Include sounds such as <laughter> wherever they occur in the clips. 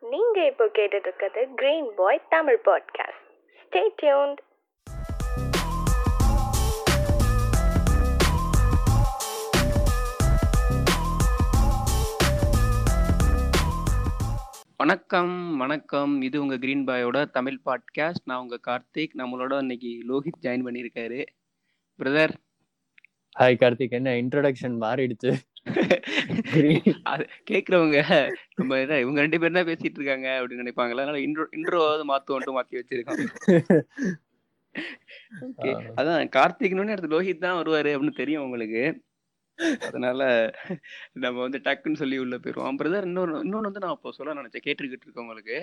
நீங்க இப்போ கேட்டுட்டு இருக்கிறது green boy Tamil podcast stay tuned வணக்கம் வணக்கம். இது உங்க கிரீன் பாயோட தமிழ் பாட்காஸ்ட் நான் உங்க கார்த்திக். நம்மளோட இன்னைக்கு லோஹித் ஜாயின் பண்ணியிருக்காரு. Brother hi Karthik. என்ன இன்ட்ரோடக்ஷன் மாறிடுச்சு. <laughs> கேக்குறவங்க நம்ம என்ன இவங்க ரெண்டு பேரும் தான் பேசிட்டு இருக்காங்க அப்படின்னு நினைப்பாங்களா அதனால இன்ட்ரோ இன்ட்ரோவாவது மாத்துவோன்ட்டு மாத்தி வச்சிருக்கோம். <laughs> ஓகே அதான் கார்த்திக்னு அடுத்து லோஹித் தான் வருவாரு அப்படின்னு தெரியும் உங்களுக்கு. அதனால நம்ம வந்து டக்குன்னு சொல்லி உள்ள போயிருவோம். பிரதர் இன்னொரு இன்னொன்று வந்து நான் இப்போ சொல்ல நினைச்சேன் கேட்டுக்கிட்டு இருக்கவங்களுக்கு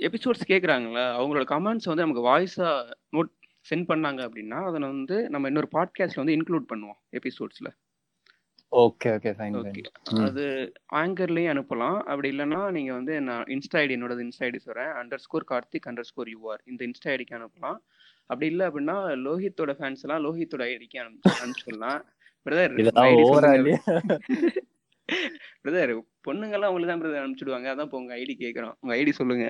எபிசோட்ஸ் கேட்குறாங்களா அவங்களோட கமெண்ட்ஸ் வந்து நமக்கு வாய்ஸா நோட் சென்ட் பண்ணாங்க அப்படின்னா அதை வந்து நம்ம இன்னொரு பாட்காஸ்ட்ல வந்து இன்க்ளூட் பண்ணுவோம் எபிசோட்ஸ்ல ஓகே ஓகே ஃபைன் ஓகே. அது ஆங்கர்லயும் அனுப்பலாம். அப்படி இல்லைன்னா நீங்க வந்து நான் இன்ஸ்டா ஐடி என்னோட இன்ஸ்டா ஐடி சொல்றேன். Under score Karthik under score you are இந்த இன்ஸ்டா ஐடிக்கு அனுப்பலாம். அப்படி இல்லை அப்படின்னா லோஹித்தோட ஃபேன்ஸ் எல்லாம் லோஹித்தோட ஐடிக்கு அனுப்பிச்சிடலாம். பிரதர் பிரதர் பொண்ணுங்கெல்லாம் உங்களுக்கு தான் பிரதர் அனுப்பிச்சிடுவாங்க. அதான் இப்போ உங்க ஐடி கேட்குறோம் உங்க ஐடி சொல்லுங்க.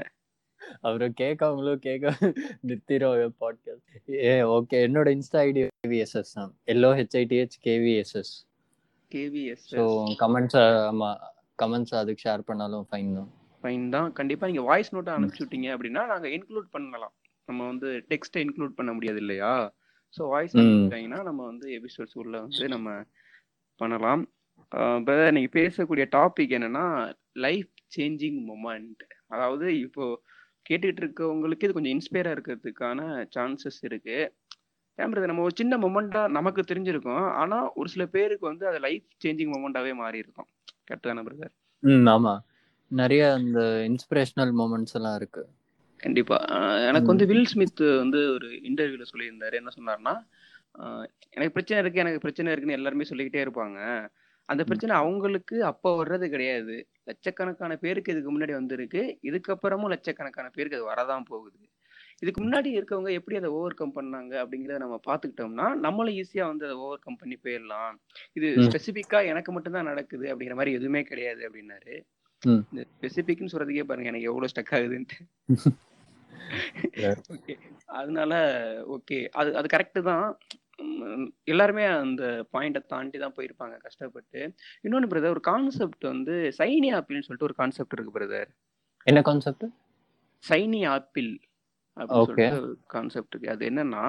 அவரும் கேட்கவங்களும் கேட்க நிறுத்திடும் பாட்காஸ்ட் ஏ ஓகே. என்னோட இன்ஸ்டா ஐடி கேவிஎஸ்எஸ் தான். LO HITH KVSS KVS so comments ஆமா கமெண்ட்ஸ் அதுக்கு ஷேர் பண்ணாலும் ஃபைன் தான். ஃபைன் தான். கண்டிப்பா நீங்க வாய்ஸ் நோட்டை அனுப்பிச்சு விட்டீங்க அப்படின்னா நாங்க இன்க்ளூட் பண்ணலாம். நம்ம வந்து டெக்ஸ்ட்டை இன்க்ளூட் பண்ண முடியாது இல்லையா? ஸோ வாய்ஸ் அனுப்பிச்சிட்டாங்கன்னா நம்ம வந்து எபிசோட்ஸ் உள்ள வந்து நம்ம பண்ணலாம். பிரதர் நீங்க பேசக்கூடிய டாபிக் என்னன்னா லைஃப் சேஞ்சிங் மொமெண்ட் அதாவது இப்போ கேட்டுட்டு இருக்கவங்களுக்கு இது கொஞ்சம் இன்ஸ்பயரா இருக்கிறதுக்கான சான்சஸ் இருக்கு. ஏன் பிரதர் நம்ம ஒரு சின்ன மொமெண்டா நமக்கு தெரிஞ்சிருக்கும். ஆனா ஒரு சில பேருக்கு வந்து அது லைஃப் சேஞ்சிங் மொமெண்டாவே மாறி இருக்கும் கரெக்ட் தானே பிரதர் ம் ஆமா. நிறைய அந்த இன்ஸ்பிரேஷனல் மூமெண்ட்ஸ் எல்லாம் இருக்கு. கண்டிப்பா. எனக்கு வந்து வில் ஸ்மித் வந்து ஒரு இன்டர்வியூல சொல்லியிருந்தாரு. என்ன சொன்னார்னா எனக்கு பிரச்சனை இருக்கு எனக்கு பிரச்சனை இருக்குன்னு எல்லாருமே சொல்லிக்கிட்டே இருப்பாங்க. அந்த பிரச்சனை அவங்களுக்கு அப்போ வர்றது கிடையாது. லட்சக்கணக்கான பேருக்கு இதுக்கு முன்னாடி வந்திருக்கு. இதுக்கப்புறமும் லட்சக்கணக்கான பேருக்கு அது வரதான் போகுது. இதுக்கு முன்னாடி இருக்கவங்க எப்படி அதை ஓவர் கம் பண்ணாங்க அப்படிங்கிறத நம்ம பார்த்துக்கிட்டோம்னா நம்மளும் ஈஸியா வந்து அதை ஓவர் கம் பண்ணி போயிடலாம். இது ஸ்பெசிபிக்கா எனக்கு மட்டும்தான் நடக்குது அப்படிங்கிற மாதிரி எதுவுமே கிடையாது அப்படின்னாரு. இந்த ஸ்பெசிபிக்னு சொல்றதுக்கே பாருங்க எனக்கு எவ்வளவு ஸ்டக் ஆகுதுன்ட்டு. <laughs> ஓகே. அதனால ஓகே. அது அது கரெக்டு தான். எல்லாருமே அந்த பாயிண்ட்டை தாண்டி தான் போயிருப்பாங்க கஷ்டப்பட்டு. இன்னொன்று பிரதர் ஒரு கான்செப்ட் வந்து சைனி ஆப்பிள்னு சொல்லிட்டு ஒரு கான்செப்ட் இருக்கு பிரதர் என்ன கான்செப்ட் சைனி ஆப்பிள். அப்படின்னு சொல்லிட்டு கான்செப்ட் இருக்கு அது என்னன்னா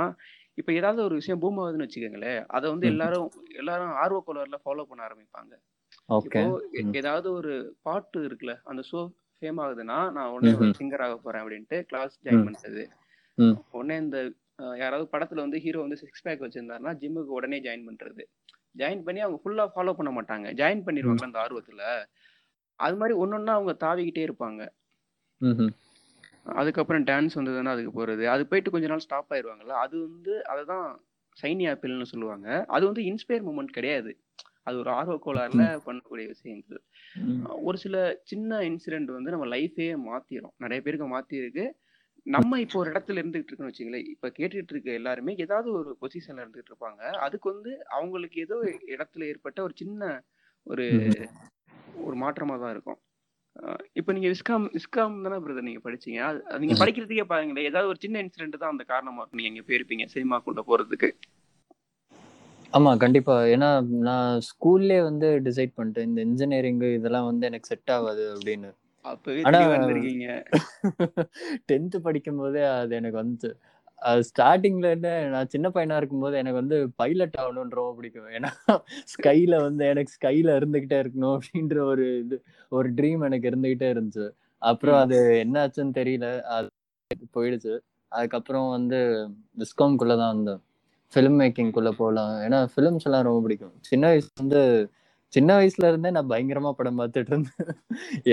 இப்ப ஏதாவது ஒரு விஷயம் பூம் ஆகுதுன்னு வச்சுக்கோங்களேன் அதை வந்து எல்லாரும் எல்லாரும் ஆர்வ கோளர்ல ஃபாலோ பண்ண ஆரம்பிப்பாங்க. இப்போ ஏதாவது ஒரு பாட்டு இருக்குல்ல அந்த ஷோ ஃபேம் ஆகுதுன்னா நான் உடனே ஒரு சிங்கர் ஆக போறேன் அப்படின்ட்டு கிளாஸ் ஜாயின் பண்றது உடனே இந்த யாராவது படத்துல வந்து ஹீரோ வந்து சிக்ஸ் பேக் வச்சிருந்தாருன்னா ஜிம்முக்கு உடனே ஜாயின் பண்றது. ஜாயின் பண்ணி அவங்க ஃபுல்லா ஃபாலோ பண்ண மாட்டாங்க. ஜாயின் பண்ணிடுவாங்க அந்த ஆர்வத்துல? அது மாதிரி ஒன்னொன்னா அவங்க தாவிக்கிட்டே இருப்பாங்க. அதுக்கப்புறம் டான்ஸ் வந்ததுன்னா அதுக்கு போறது. அது போயிட்டு கொஞ்ச நாள் ஸ்டாப் ஆயிருவாங்கல்ல அது வந்து அதுதான் சைனி ஆப்பிள்னு சொல்லுவாங்க. அது வந்து இன்ஸ்பயர் மூமெண்ட் கிடையாது. அது ஒரு ஆர்வ கோளாறுல பண்ணக்கூடிய விஷயங்கள். ஒரு சில சின்ன இன்சிடென்ட் வந்து நம்ம லைஃபே மாத்திரும். நிறைய பேருக்கு மாத்தி இருக்கு நம்ம இப்போ ஒரு இடத்துல இருந்துகிட்டு இருக்கோம்னு வச்சுங்களேன் இப்ப கேட்டுட்டு இருக்க எல்லாருமே ஏதாவது ஒரு பொசிஷன்ல இருந்துகிட்டு இருப்பாங்க. அதுக்கு வந்து அவங்களுக்கு ஏதோ இடத்துல ஏற்பட்ட ஒரு சின்ன ஒரு ஒரு மாற்றமா தான் இருக்கும். இப்போ நீங்க விஸ்காம் விஸ்காம் தானே பிரதர் நீங்க படிச்சீங்க? நீங்க படிக்கிறதுக்கே பாருங்களேன். ஏதாவது ஒரு சின்ன இன்சிடென்ட் தான் அந்த காரணமா இருக்கும் நீங்க இங்க போயிருப்பீங்க சினிமாக்குள்ள போறதுக்கு. ஆமா கண்டிப்பா. ஏன்னா நான் ஸ்கூல்லே வந்து டிசைட் பண்ணிட்டேன். இந்த இன்ஜினியரிங் இதெல்லாம் வந்து எனக்கு செட் ஆகாது அப்படின்னு. டென்த் படிக்கும் போதே அது எனக்கு வந்து ஸ்டார்டிங்ல என்ன நான் சின்ன பையனா இருக்கும்போது எனக்கு வந்து பைலட் ஆகணும்னு ரொம்ப பிடிக்கும். ஏன்னா ஸ்கைல வந்து எனக்கு ஸ்கைல இருந்துகிட்டே இருக்கணும் அப்படின்ற ஒரு இது ஒரு ட்ரீம் எனக்கு இருந்துகிட்டே இருந்துச்சு. அப்புறம் அது என்ன ஆச்சுன்னு தெரியல. அது போயிடுச்சு. அதுக்கப்புறம் வந்து விஸ்காம்குள்ள தான் வந்தேன். ஃபிலிம் மேக்கிங்குள்ள போகலாம். ஏன்னா ஃபிலிம்ஸ் எல்லாம் ரொம்ப பிடிக்கும். சின்ன வயசுல வந்து சின்ன வயசுல இருந்தே நான் பயங்கரமா படம் பார்த்துட்டு இருந்தேன்.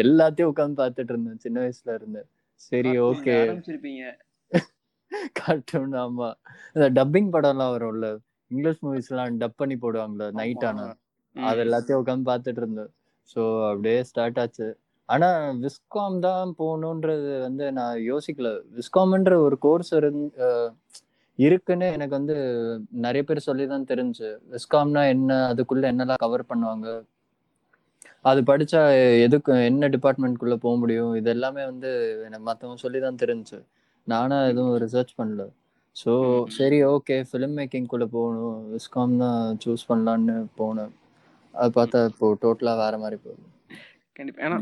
எல்லாத்தையும் உட்காந்து பார்த்துட்டு இருந்தேன் சின்ன வயசுல இருந்து. சரி ஓகே கார்ட்டூன் ஆமா. இந்த டப்பிங் படம் எல்லாம் வரும்ல இங்கிலீஷ் மூவிஸ் எல்லாம் டப் பண்ணி போடுவாங்கல்ல நைட் ஆனா. அது எல்லாத்தையும் உட்காந்து பார்த்துட்டு இருந்தேன். ஸோ அப்படியே ஸ்டார்ட் ஆச்சு. ஆனா விஸ்காம் தான் போகணுன்றது வந்து நான் யோசிக்கல. விஸ்காம்ன்ற ஒரு கோர்ஸ் இருந்து இருக்குன்னு எனக்கு வந்து நிறைய பேர் சொல்லி தான் தெரிஞ்சு. விஸ்காம்னா என்ன அதுக்குள்ள என்னெல்லாம் கவர் பண்ணுவாங்க? அது படிச்சா எதுக்கு என்ன டிபார்ட்மெண்ட்குள்ள போக முடியும்? இது எல்லாமே வந்து எனக்கு மற்றவங்க சொல்லி தான் தெரிஞ்சுச்சு நானும் எதுவும் ரிசர்ச் பண்ணல. ஸோ. சரி ஓகே ஃபிலிம் மேக்கிங்குள்ளே போகணும். விஸ்காம் தான் சூஸ் பண்ணலான்னு போனேன். அது பார்த்தா இப்போ டோட்டலாக வேற மாதிரி போகுது. கண்டிப்பா. ஏன்னா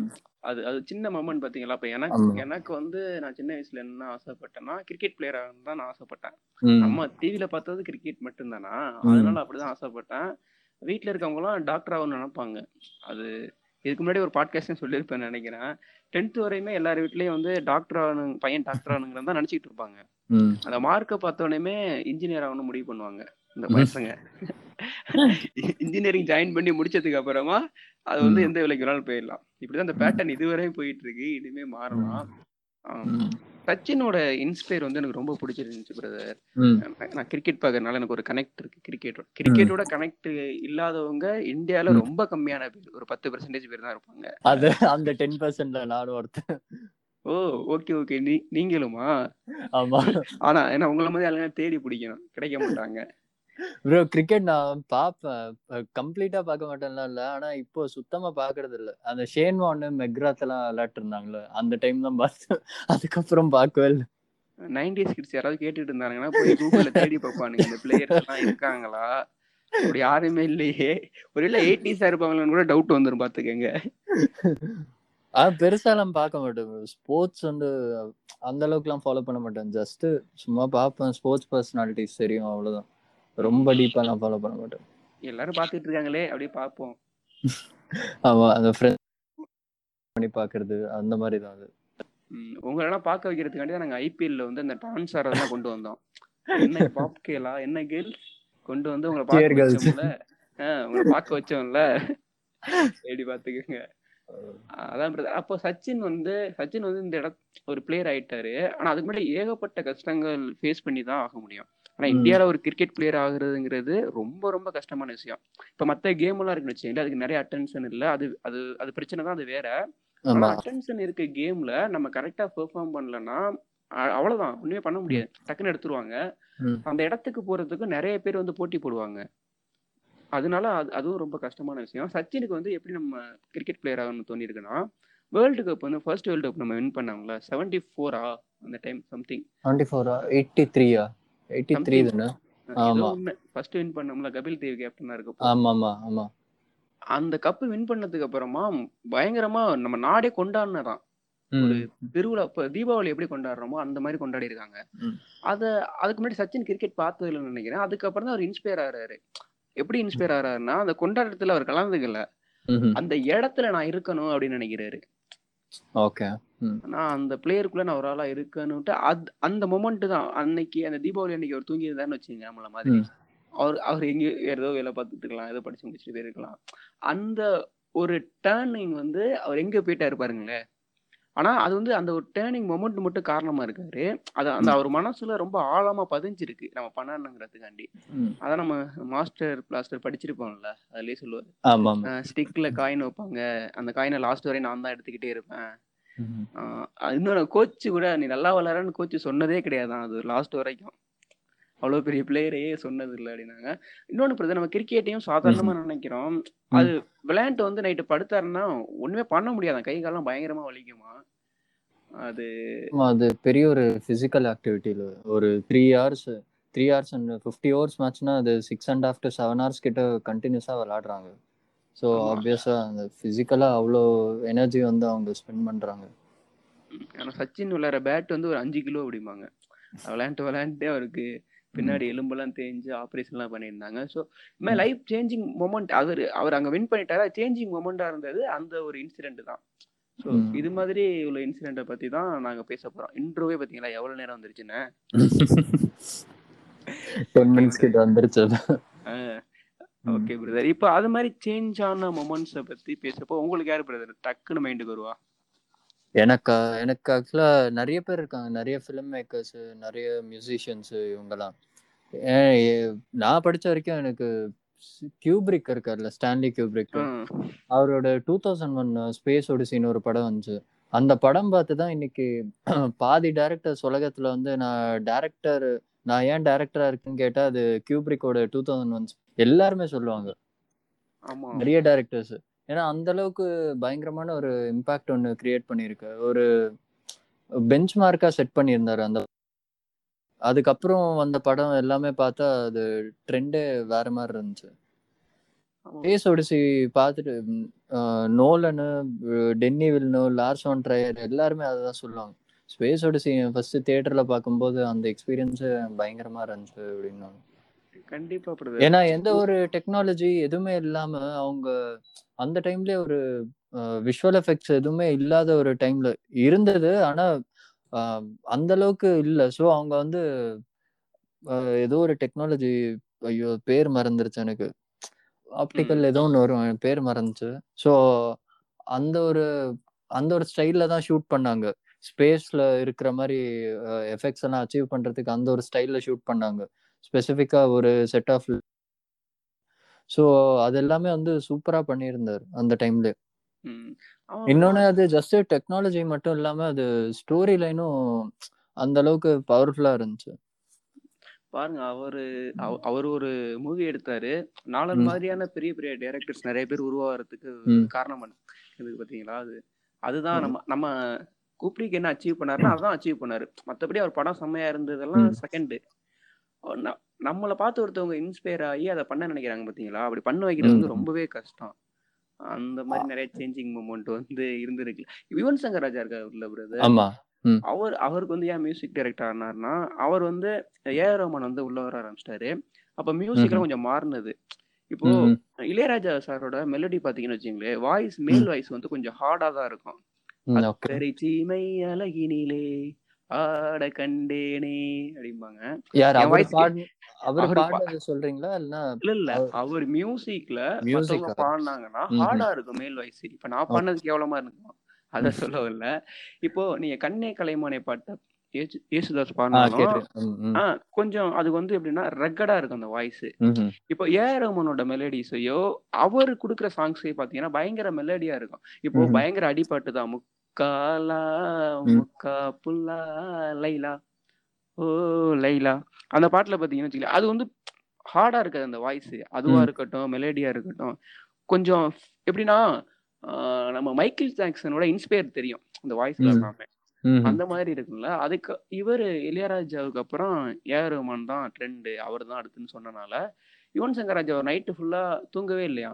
அது அது சின்ன மொமெண்ட் பாத்தீங்களா இப்ப எனக்கு. எனக்கு வந்து நான் சின்ன வயசுல என்ன ஆசைப்பட்டேன்னா கிரிக்கெட் பிளேயர் தான் நான் ஆசைப்பட்டேன். நம்ம டிவில பார்த்தது கிரிக்கெட் மட்டும்தானா. அதனால அப்படிதான் ஆசைப்பட்டேன். வீட்ல இருக்கவங்கலாம் டாக்டர் ஆகணும்னு நினைப்பாங்க. அது இதுக்கு முன்னாடி ஒரு பாட்காஸ்ட்டும் சொல்லியிருப்பேன் நினைக்கிறேன். டென்த் வரையுமே எல்லார் வீட்லயும் வந்து டாக்டர் ஆகணும் பையன் டாக்டர் ஆகணுங்கிறத தான் நினைச்சிட்டு இருப்பாங்க. அந்த மார்க்கை பார்த்தோன்னே இன்ஜினியர் ஆகணும் முடிவு பண்ணுவாங்க இந்த பசங்க. இன்ஜினியரிங் ஜாயின் பண்ணி முடிச்சதுக்கு அப்புறமா அது வந்து. எந்த வேலைக்கு வேணாலும் போயிடலாம். இப்படிதான் இந்த பேட்டர்ன் இதுவரையும் போயிட்டு இருக்கு இனிமே மாறலாம். சச்சினோட இன்ஸ்பயர் வந்து எனக்கு ரொம்ப பிடிச்சிருந்துச்சு பிரதர் நான் கிரிக்கெட் பார்க்கறதுனால எனக்கு ஒரு கனெக்ட் இருக்கு கிரிக்கெட்டோட கிரிக்கெட்டோட கனெக்ட் இல்லாதவங்க இந்தியால. ரொம்ப கம்மியான பேர் ஒரு பத்து பெர்சன்டேஜ் பேர் தான் இருப்பாங்க. அது அந்த டென் பர்சன்ட்ல நானும் ஒருத்தன். ஓ ஓகே ஓகே நீ நீங்களுமா? ஆமா. ஆனா ஏன்னா உங்களை மாதிரி ஆளுங்க தேடி பிடிக்கணும். கிடைக்க மாட்டாங்க. ப்ரோ கிரிக்கெட் நான் பார்ப்பேன் கம்ப்ளீட்டா பார்க்க மாட்டேன்ல இல்ல. ஆனா இப்போ சுத்தமா பாக்குறது இல்ல. அந்த ஷேன் வான் மெக்ராத் எல்லாம் விளையாட்டு இருந்தாங்களே அந்த டைம் தான் பார்த்தேன். அதுக்கப்புறம் பார்க்கவே இல்லை. நைன்டிஸ் கிட்ஸ் யாராவது கேட்டுட்டு இருந்தாங்கன்னா போய் கூகுள்ல தேடி பார்ப்பானுங்க. இந்த பிளேயர்ஸ் எல்லாம் இருக்காங்களா? அப்படி யாருமே இல்லையே. ஒருவேளை எயிட்டிஸா இருப்பாங்களான்னு கூட டவுட் வந்துரும் பாத்துக்கங்க ஆ பெருசாலாம் பார்க்க மாட்டேன் ஸ்போர்ட்ஸ் வந்து அந்த அளவுக்குலாம் ஃபாலோ பண்ண மாட்டேன். ஜஸ்ட் சும்மா பார்ப்பேன். ஸ்போர்ட்ஸ் பர்சனாலிட்டிஸ் தெரியும் அவ்வளவுதான். ரொம்ப டீப்பாலாம் ஃபாலோ பண்ண மாட்டேன். எல்லாரும் பாத்துட்டு இருக்காங்களே அப்படியே பார்ப்போம். ஆமா அந்த ஃப்ரெண்ட் பண்ணி பாக்குறது அந்த மாதிரி தான் அது உங்களெல்லாம் பார்க்க வைக்கிறதுக்காண்டி தான் நாங்க ஐபிஎல்ல வந்து அந்த டான்ஸ் ஆடுறதெல்லாம் கொண்டு வந்தோம். என்ன பாப் கேலா என்ன கேர்ள் கொண்டு வந்து உங்களை பார்க்க. வச்சோம்ல. உங்களை பார்க்க வச்சோம்ல. எப்படி பாத்துக்கோங்க அதான். அப்போ சச்சின் வந்து சச்சின் வந்து இந்த இட ஒரு பிளேயர் ஆயிட்டாரு. ஆனா அதுக்கு முன்னாடி ஏகப்பட்ட கஷ்டங்கள் ஃபேஸ் பண்ணி தான் ஆக முடியும். ஆனா ம். இந்தியால ஒரு கிரிக்கெட் பிளேயர் ஆகுறதுங்கிறது ரொம்ப ரொம்ப கஷ்டமான விஷயம். இப்ப மத்த கேம் எல்லாம் இருக்குன்னு வச்சுக்கோங்களேன் அதுக்கு நிறைய அட்டென்ஷன் இல்ல. அது அது அது பிரச்சனை தான் அது வேற. அட்டென்ஷன் இருக்க கேம்ல நம்ம கரெக்டா பெர்ஃபார்ம் பண்ணலன்னா அவ்வளவுதான். ஒண்ணுமே பண்ண முடியாது. டக்குன்னு எடுத்துருவாங்க. அந்த இடத்துக்கு போறதுக்கு நிறைய பேர் வந்து போட்டி போடுவாங்க. அதனால அது அதுவும் ரொம்ப கஷ்டமான விஷயம். சச்சினுக்கு வந்து எப்படி நம்ம கிரிக்கெட் பிளேயர் ஆகணும்னு தோணிருக்குன்னா வேர்ல்டு கப் வந்து ஃபர்ஸ்ட் வேர்ல்டு கப் நம்ம வின் பண்ணாங்களா செவன்டி ஃபோரா அந்த டைம் சம்திங் டுவெண்ட்டி ஃபோரா எயிட்டி த்ரீயா எயிட்டி த்ரீ தானே? ஏதோ ஆமா. ஒண்ணு ஃபர்ஸ்ட் வின் பண்ணோம்ல கபில் தேவ் கேப்டனா இருக்கப்போ. ஆமா ஆமா. ஆமா அந்த கப் வின் பண்ணதுக்கு அப்புறமா பயங்கரமா நம்ம நாடே கொண்டாடினதான். ம். திருவிழா இப்ப தீபாவளி எப்படி கொண்டாடுறோமோ அந்த மாதிரி கொண்டாடி இருக்காங்க. அத அதுக்கு முன்னாடி சச்சின் கிரிக்கெட் பார்த்ததுல நினைக்கிறேன். அதுக்கப்புறம் தான் அவர் இன்ஸ்பயர் ஆறாரு. எப்படி இன்ஸ்பயர் ஆறாருன்னா அந்த கொண்டாட்டத்துல அவர் கலந்துக்கல. அந்த இடத்துல நான் இருக்கணும் அப்படின்னு நினைக்கிறாரு. ஓகே. நான் அந்த பிளேயருக்குள்ள நான் ஒரு ஆளா இருக்கணும்ட்டு அது அந்த மொமெண்ட் தான். அன்னைக்கு அந்த தீபாவளி அன்னைக்கு அவர் தூங்கி இருந்தாருன்னு வச்சுங்க நம்மள மாதிரி. அவர் அவர் எங்கேயோ ஏதோ வேலை பார்த்துட்டு இருக்கலாம் ஏதோ படிச்சு முடிச்சுட்டு போயிருக்கலாம் அந்த ஒரு டேர்னிங் வந்து அவர் எங்க போயிட்டாரு பாருங்களேன். ஆனா அது வந்து அந்த ஒரு டேர்னிங் மொமெண்ட் மட்டும் காரணமா இருக்காரு. அது அந்த அவர் மனசுல ரொம்ப ஆழமா பதிஞ்சிருக்கு நம்ம பண்ணணுங்கிறதுக்காண்டி. அதான் நம்ம மாஸ்டர் பிளாஸ்டர் படிச்சிருப்போம்ல அதுலயே சொல்லுவாரு. ஸ்டிக்ல காயின் வைப்பாங்க. அந்த காயினை லாஸ்ட் வரையும் நான் தான் எடுத்துக்கிட்டே இருப்பேன். இன்னொரு கோச் கூட நீ நல்லா விளையாடுறன்னு கோச் சொன்னதே கிடையாதான் அது லாஸ்ட் வரைக்கும். அவ்வளவு பெரிய பிளேயரையே சொன்னது இல்லை அப்படின்னாங்க. இன்னொன்னு பிரதர் நம்ம கிரிக்கெட்டையும் சாதாரணமா நினைக்கிறோம். அது விளையாண்டு வந்து நைட்டு படுத்தாருன்னா ஒண்ணுமே பண்ண முடியாதான் கை காலம் பயங்கரமா வலிக்குமா? அது அது பெரிய ஒரு பிசிக்கல் ஆக்டிவிட்டியில் ஒரு three hours three hours and fifty hours மேட்ச்னா அது six and half to seven hours கிட்ட கண்டினியூஸாக விளாடுறாங்க ஸோ. ஆப்வியஸாக அந்த ஃபிசிக்கலாக அவ்வளோ எனர்ஜி வந்து அவங்க ஸ்பெண்ட் பண்ணுறாங்க ஆனா சச்சின் விளையாடுற பேட் வந்து ஒரு அஞ்சு கிலோ அப்படிம்பாங்க. விளையாண்டு விளையாண்டே அவருக்கு பின்னாடி எலும்பெல்லாம் தேஞ்சு ஆப்ரேஷன் எல்லாம் பண்ணியிருந்தாங்க. ஸோ மாதிரி லைஃப் சேஞ்சிங் மொமெண்ட் அவர் அவர் அங்க வின் பண்ணிட்டாரு. சேஞ்சிங் மொமெண்டா இருந்தது. அந்த ஒரு இன்சிடென்ட் தான். ஸோ. இது மாதிரி உள்ள இன்சிடென்ட்டை பத்தி தான் நாங்க பேச போறோம். இன்ட்ரோவே பாத்தீங்களா? எவ்வளவு நேரம் வந்துருச்சுன்னு? <laughs> டென் மினிட்ஸ் கிட்ட வந்துருச்சு. ஓகே பிரதர் இப்போ அது மாதிரி சேஞ்ச் ஆன மொமெண்ட்ஸை பத்தி பேசப்போ உங்களுக்கு யார் பிரதர் டக்குன்னு மைண்டுக்கு வருவா? எனக்கு எனக்கு ஆக்சுவலா நிறைய பேர் இருக்காங்க. நிறைய ஃபிலிம் மேக்கர்ஸ் நிறைய மியூசிஷியன்ஸ் இவங்கெல்லாம். நான் படிச்ச வரைக்கும் எனக்கு கியூப்ரிக் இருக்கார்ல ஸ்டான்லி கியூப்ரிக் அவரோட டூ தௌசண்ட் ஒன் ஸ்பேஸ் ஒடிசின்னு ஒரு படம் வந்துச்சு. அந்த படம் பார்த்து தான் இன்னைக்கு <clears throat> பாதி டேரக்டர்ஸ் உலகத்துல வந்து நான் டேரக்டர் நான் ஏன் டேரக்டரா இருக்குன்னு கேட்டா அது கியூப்ரிக்கோட டூ தௌசண்ட் ஒன் எல்லாருமே சொல்லுவாங்க. நிறைய டேரக்டர்ஸ் ஏன்னா அந்த அளவுக்கு பயங்கரமான ஒரு இம்பாக்ட் ஒன்று கிரியேட் பண்ணியிருக்கு. ஒரு பெஞ்ச் மார்க்கா செட் பண்ணியிருந்தாரு அந்த அதுக்கப்புறம் வந்த படம் எல்லாமே பார்த்தா அது ட்ரெண்டே வேற மாதிரி இருந்துச்சு. ஸ்பேஸ் ஒடிசி பார்த்துட்டு நோலனு Denis Villeneuve Lars von Trier எல்லாருமே அதுதான் சொல்லுவாங்க. ஸ்பேஸ் ஒடிசி ஃபர்ஸ்ட் தியேட்டர்ல பார்க்கும்போது அந்த எக்ஸ்பீரியன்ஸ் பயங்கரமா இருந்துச்சு அப்படின்னாங்க. கண்டிப்பா ஏன்னா எந்த ஒரு டெக்னாலஜி எதுவுமே இல்லாம அவங்க அந்த டைம்லயே ஒரு விஷுவல் எஃபெக்ட்ஸ் எதுவுமே இல்லாத ஒரு டைம்ல இருந்தது. ஆனா அந்த அளவுக்கு இல்ல. ஸோ அவங்க வந்து ஏதோ ஒரு டெக்னாலஜி ஐயோ பேர் மறந்துருச்சு எனக்கு. ஆப்டிக்கல் ஏதோ ஒன்று வரும் பேர் மறந்துச்சு. ஸோ அந்த ஒரு அந்த ஒரு ஸ்டைல்ல தான் ஷூட் பண்ணாங்க. ஸ்பேஸ்ல இருக்கிற மாதிரி எஃபெக்ட்ஸ் எல்லாம் அச்சீவ் பண்றதுக்கு அந்த ஒரு ஸ்டைல்ல ஷூட் பண்ணாங்க. ஸ்பெசிஃபிக்கா ஒரு செட் ஆஃப் ஸோ அது எல்லாமே வந்து சூப்பரா பண்ணியிருந்தார் அந்த டைம்ல இன்னொன்னு அது ஜஸ்ட் டெக்னாலஜி மட்டும் இல்லாம அது ஸ்டோரி லைனும் அந்த அளவுக்கு பவர்ஃபுல்லா இருந்துச்சு பாருங்க அவரு அவ- அவர் ஒரு மூவி எடுத்தாரு நாலன் ம். மாதிரியான பெரிய பெரிய டைரக்டர்ஸ் நிறைய பேர் உருவாகிறதுக்கு. காரணம்? இதுக்கு பாத்தீங்களா அது அதுதான். நம்ம நம்ம கூப்ரிக்கு என்ன அச்சீவ் பண்ணாருன்னா அதான் அச்சீவ் பண்ணாரு மத்தபடி அவர் படம் செம்மையா இருந்ததெல்லாம். செகண்ட் நம்மளை பார்த்து ஒருத்தவங்க இன்ஸ்பயர் ஆகி அதை பண்ண நினைக்கிறாங்க பாத்தீங்களா? அப்படி பண்ண வைக்கிறது வந்து. ரொம்பவே கஷ்டம். அந்த மாதிரி நிறைய சேஞ்சிங் மூமெண்ட் வந்து இருந்திருக்கு. யுவன் சங்கர் ராஜா இருக்காரு இல்ல பிரதர் அவர் அவருக்கு வந்து ஏன் மியூசிக் டைரக்டர் ஆனார்னா அவர் வந்து ஏஆர் ரஹ்மான் வந்து உள்ள வர ஆரம்பிச்சிட்டாரு. அப்ப மியூசிக்லாம். கொஞ்சம் மாறினது. இப்போ இளையராஜா சாரோட மெலடி பாத்தீங்கன்னு வச்சுங்களேன் வாய்ஸ் மேல் வாய்ஸ் வந்து கொஞ்சம் ஹார்டா தான் இருக்கும். அழகினிலே ஆட கண்டேனே அப்படிம்பாங்க. யார் அவர் வாய்ஸ் பாடு அவர் அவரு பா- பாடுனது சொல்றீங்களா? இல்ல இல்ல. அவர் மியூசிக்ல மியூசிக் பாடினாங்கன்னா ஹார்டா இருக்கும் மேல் வாய்ஸ் இப்ப நான் பாடினது கேவலமா இருக்கும்? அத சொல்ல வரல இப்போ நீங்க கண்ணே கலைமானே பாட்ட ஏசு- ஏசுதாஸ் பாடினாலும் கொஞ்சம் அது வந்து எப்படின்னா ரெக்கடா இருக்கும் அந்த வாய்ஸ். இப்போ ஏஆர் ரஹ்மானோட மெலடிஸையோ அவர் கொடுக்குற சாங்ஸே பாத்தீங்கன்னா பயங்கர மெலடியா இருக்கும். இப்போ. பயங்கர அடிப்பாட்டு தான் முக்காலா முக்கா புல்லா லைலா. ஓ லைலா. அந்த பாட்டுல பாத்தீங்கன்னு வச்சுக்கல அது வந்து ஹார்டா இருக்காது அந்த வாய்ஸ். அதுவா இருக்கட்டும் மெலடியா இருக்கட்டும். கொஞ்சம் எப்படின்னா நம்ம மைக்கேல் ஜாக்சனோட இன்ஸ்பயர் தெரியும் அந்த வாய்ஸ்ல எல்லாமே. அந்த மாதிரி இருக்குல்ல அதுக்கு இவர் இளையராஜாவுக்கு அப்புறம் ஏஆர் ரஹ்மான் தான் ட்ரெண்டு அவர் தான் அடுத்துன்னு சொன்னனால. யுவன் சங்கர் ராஜா நைட்டு ஃபுல்லா தூங்கவே இல்லையா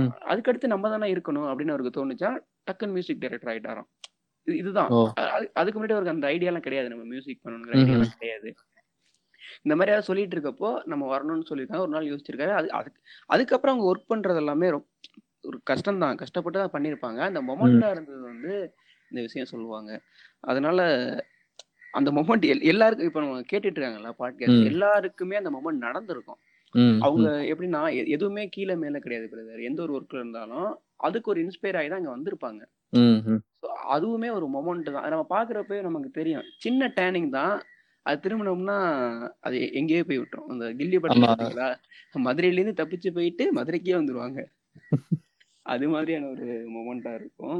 அதுக்கடுத்து நம்ம தானே இருக்கணும் அப்படின்னு அவருக்கு தோணுச்சா டக்குன்னு மியூசிக் டைரக்டர் ஆயிட்டாராம். இது- இதுதான். அதுக்கு முன்னாடி அவருக்கு அந்த ஐடியாலாம் கிடையாது. நம்ம மியூசிக் பண்ணணுங்கிற. ஐடியாலாம் கிடையாது. இந்த மாதிரி யாராவது சொல்லிட்டு இருக்கப்போ நம்ம வரணும்னு சொல்லியிருக்காங்க. ஒரு நாள் யோசிச்சிருக்காரு. அது அதுக்கு அதுக்கப்புறம் அவங்க ஒர்க் பண்றது எல்லாமே ஒரு கஷ்டம் தான் கஷ்டப்பட்டு தான் பண்ணியிருப்பாங்க. அந்த மொமெண்டா இருந்தது வந்து இந்த விஷயம் சொல்லுவாங்க. அதனால அந்த மொமெண்ட் எல்லாருக்கும் இப்ப நம்ம கேட்டுட்டு இருக்காங்கல்ல பாட்காஸ்ட் எல்லாருக்குமே அந்த மொமெண்ட் நடந்திருக்கும். அவங்க எப்படின்னா எதுவுமே கீழே மேல கிடையாது பிரதர் எந்த ஒரு ஒர்க்ல இருந்தாலும் அதுக்கு ஒரு இன்ஸ்பயர் ஆகி தான் இங்க வந்திருப்பாங்க. அதுவுமே ஒரு மொமெண்ட் தான். நம்ம பாக்குறப்ப நமக்கு தெரியும். சின்ன டேனிங் தான். அது திரும்பினோம்னா அது எங்கேயோ போய் விட்டுரும். அந்த கில்லி பாத்தீங்களா மதுரையில இருந்து தப்பிச்சு போயிட்டு மதுரைக்கே வந்துருவாங்க. அது மாதிரியான ஒரு மொமெண்டா இருக்கும்.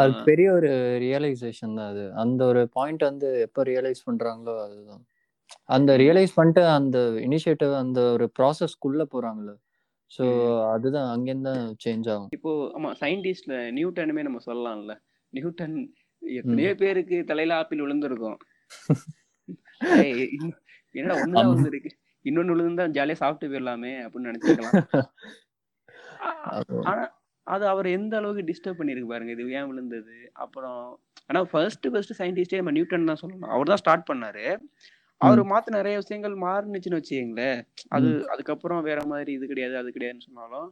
அது பெரிய ஒரு ரியலைசேஷன் தான் அது. அந்த ஒரு பாயிண்ட் வந்து எப்போ ரியலைஸ் பண்றாங்களோ அதுதான். அந்த ரியலைஸ் பண்ணிட்டு அந்த இனிஷியேட்டிவ் அந்த ஒரு ப்ராசஸ்க்குள்ள போறாங்கல்ல. ஸோ. அதுதான் அங்கேருந்து சேஞ்ச் ஆகும். இப்போ ஆமா சயின்டிஸ்ட்ல நியூட்டனுமே நம்ம சொல்லலாம்ல. நியூட்டன் எத்தனையோ பேருக்கு தலையில ஆப்பிள் விழுந்திருக்கும் <laughs> என்னடா ஒண்ணுதான் விழுந்திருக்கு இன்னொன்னு விழுந்தா ஜாலியா சாப்பிட்டு போயிடலாமே அப்படின்னு நினைச்சுக்கலாம். <laughs> ஆனா அது அவர் எந்த அளவுக்கு டிஸ்டர்ப் பண்ணிருக்கு பாருங்க. இது ஏன் விழுந்தது? அப்புறம் ஆனா ஃபர்ஸ்ட் ஃபர்ஸ்ட் சயின்டிஸ்டே நம்ம நியூட்டன் தான் சொல்லணும். அவர் தான் ஸ்டார்ட் பண்ணாரு. அவர் மாத்த நிறைய விஷயங்கள் மாறுனுச்சுன்னு வச்சுக்கீங்களேன். அது அதுக்கப்புறம் வேற மாதிரி இது கிடையாது அது கிடையாதுன்னு சொன்னாலும்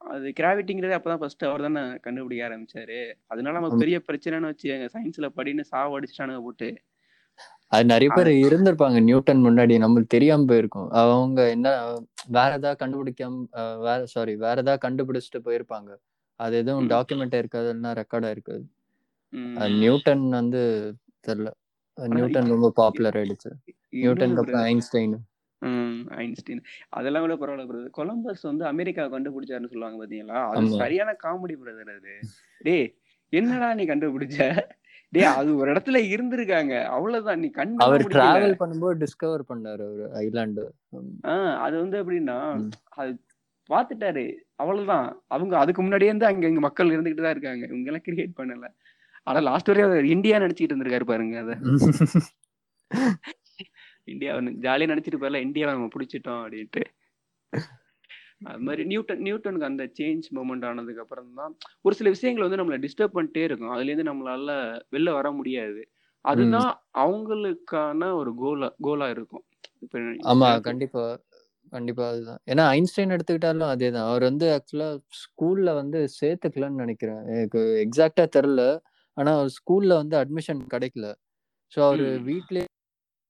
அது கிராவிட்டிங்கிறது அப்பதான் ஃபர்ஸ்ட் அவர் தானே கண்டுபிடிக்க ஆரம்பிச்சாரு. அதனால நமக்கு. பெரிய பிரச்சனைன்னு வச்சுக்கோங்க. சயின்ஸ்ல படின்னு சாவ அடிச்சிட்டானுங்க போட்டு. அது நிறைய பேர் இருந்திருப்பாங்க. நியூட்டன் முன்னாடி நம்மளுக்கு தெரியாம போயிருக்கும். அவங்க என்ன வேற ஏதாவது கண்டுபிடிக்காம வேற சாரி வேற ஏதாவது கண்டுபிடிச்சிட்டு போயிருப்பாங்க. அது எதுவும் டாக்குமெண்ட் இருக்காது இல்லைன்னா ரெக்கார்டா இருக்காது. நியூட்டன் வந்து தெரியல. நியூட்டன் ரொம்ப பாப்புலர் ஆயிடுச்சு நியூட்டனுக்கு அப்புறம் ஐன்ஸ்டைன் ஐன்ஸ்டீன் அதெல்லாம் கூட பரவாயில்ல பிரதர் கொலம்பஸ் வந்து அமெரிக்கா கண்டுபிடிச்சாருன்னு சொல்லுவாங்க பாத்தீங்களா? அது சரியான காமெடி பிரதர் அது டேய் என்னடா நீ கண்டுபிடிச்ச? டேய் அது ஒரு இடத்துல இருந்திருக்காங்க. அவ்வளவுதான். நீ கண்டெல்லாம் அவர் டிராவல் பண்ணும்போது டிஸ்கவர் பண்ணாரு ஒரு ஐலாண்டு அது வந்து எப்படின்னா அது பார்த்துட்டாரு. அவ்வளவுதான். அவங்க அதுக்கு முன்னாடியே இருந்து அங்க இங்க மக்கள் இருந்துகிட்டு தான் இருக்காங்க. இவங்க எல்லாம் கிரியேட் பண்ணல. ஆனா லாஸ்ட் வரையும் இந்தியா நினைச்சிட்டு இருந்திருக்காரு பாருங்க அத. இந்தியா ஜாலியா நினைச்சிட்டு போயிடல இந்தியாவை நம்ம பிடிச்சிட்டோம் அப்படின்ட்டு. அது மாதிரி நியூட்டன் நியூட்டனுக்கு அந்த சேஞ்ச் மூமெண்ட் ஆனதுக்கு அப்புறம் தான் ஒரு சில விஷயங்கள் வந்து நம்மளை டிஸ்டர்ப் பண்ணிட்டே இருக்கும். அதுல இருந்து நம்மளால வெளில வர முடியாது. அதுதான் அவங்களுக்கான ஒரு கோலா கோலா இருக்கும். ஆமா கண்டிப்பா கண்டிப்பா அதுதான். ஏன்னா ஐன்ஸ்டைன் எடுத்துக்கிட்டாலும் அதேதான். அவர் வந்து ஆக்சுவலா ஸ்கூல்ல வந்து சேர்த்துக்கலன்னு நினைக்கிறேன். எனக்கு எக்ஸாக்டா தெரியல. ஆனா அவர் ஸ்கூல்ல வந்து அட்மிஷன் கிடைக்கல. ஸோ அவரு. வீட்லயே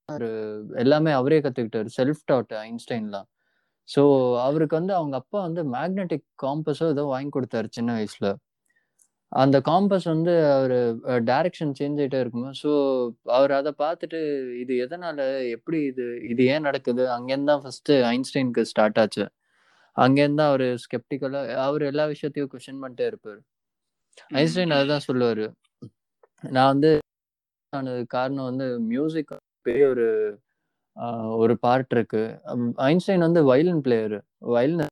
அவரு எல்லாமே அவரே கத்துக்கிட்டாரு. செல்ஃப் டாட் ஐன்ஸ்டைன்லாம். ஸோ அவருக்கு வந்து அவங்க அப்பா வந்து மேக்னெட்டிக் காம்பஸோ ஏதோ வாங்கி கொடுத்தாரு சின்ன வயசுல. அந்த காம்பஸ் வந்து அவர் டைரக்ஷன் சேஞ்ச் ஆகிட்டே இருக்குமா? ஸோ அவர் அதை பார்த்துட்டு இது எதனால? எப்படி இது? இது ஏன் நடக்குது? அங்கேருந்து தான் ஃபர்ஸ்ட் ஐன்ஸ்டைனுக்கு ஸ்டார்ட் ஆச்சு. அங்கேருந்து தான் அவர் ஸ்கெப்டிக்கலா அவர் எல்லா விஷயத்தையும் கொஸ்டின் பண்ணிட்டே இருப்பார். ஐன்ஸ்டைன் அதுதான் சொல்லுவாரு. நான் வந்து நான் காரணம் வந்து மியூசிக் பெரிய ஒரு ஒரு பார்ட் இருக்கு. ஐன்ஸ்டைன் வந்து வயலின் பிளேயர் வயலின்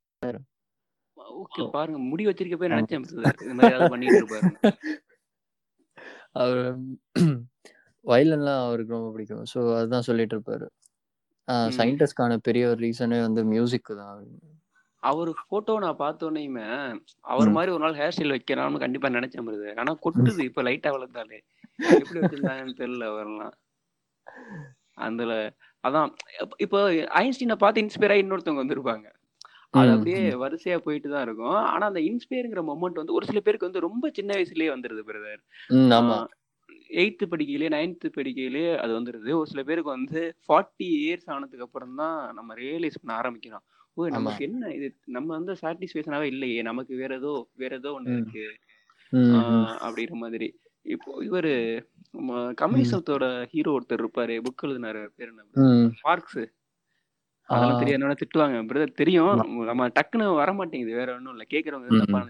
ஓகே பாருங்க முடி வச்சிருக்க போய் நினைச்சேன். இது மாதிரி பண்ணிட்டு இருப்பாரு. அவர் வயலின்லாம் அவருக்கு ரொம்ப பிடிக்கும். ஸோ அதுதான் சொல்லிட்டு இருப்பாரு. சயின்டிஸ்ட்கான பெரிய ஒரு ரீசனே வந்து மியூசிக் தான் அவர் போட்டோ நான் பார்த்தோன்னேயுமே அவர். மாதிரி ஒரு நாள் ஹேர் ஸ்டைல் வைக்கலாம்னு கண்டிப்பா நினைச்சேன் brother. ஆனா கொட்டுது இப்ப லைட்டா வளர்ந்தாலே. எப்படி வச்சிருந்தாங்கன்னு தெரியல அவரெல்லாம். அதுல அதான் இப்ப- ஐன்ஸ்டீனை பார்த்து இன்ஸ்பயர் ஆகி இன்னொருத்தவங்க வந்திருப்பாங்க. அது அப்படியே. வரிசையா போயிட்டு தான் இருக்கும். ஆனா அந்த இன்ஸ்பயருங்கிற மொமெண்ட் வந்து ஒரு சில பேருக்கு வந்து ரொம்ப சின்ன வயசுலயே வந்துருது பிரதர். எயித்து படிக்கையிலே நைன்த்து படிக்கையிலே அது வந்துருது. ஒரு சில பேருக்கு வந்து ஃபார்ட்டி இயர்ஸ் ஆனதுக்கு அப்புறம் தான் நம்ம ரியலைஸ் பண்ண ஆரம்பிக்கிறோம். ஆமா. நமக்கு என்ன இது? நம்ம வந்து சாட்டிஸ்ஃபேக்ஷனாவே இல்லையே. நமக்கு வேற ஏதோ வேற ஏதோ ஒண்ணு. இருக்கு. அப்படிங்கிற மாதிரி. இப்போ இவரு கம்யூனிசத்தோட ஹீரோ ஒருத்தர் இருப்பாரு. புக் எழுதினாரு. பேர் என்ன? ம். மார்க்ஸ் அதெல்லாம் ஆ, தெரியாதவன திட்டுவாங்க. பிரதர் தெரியும். நம்ம டக்குன்னு வர மாட்டேங்குது வேற ஒண்ணும் இல்ல. கேக்குறவங்க தப்பா.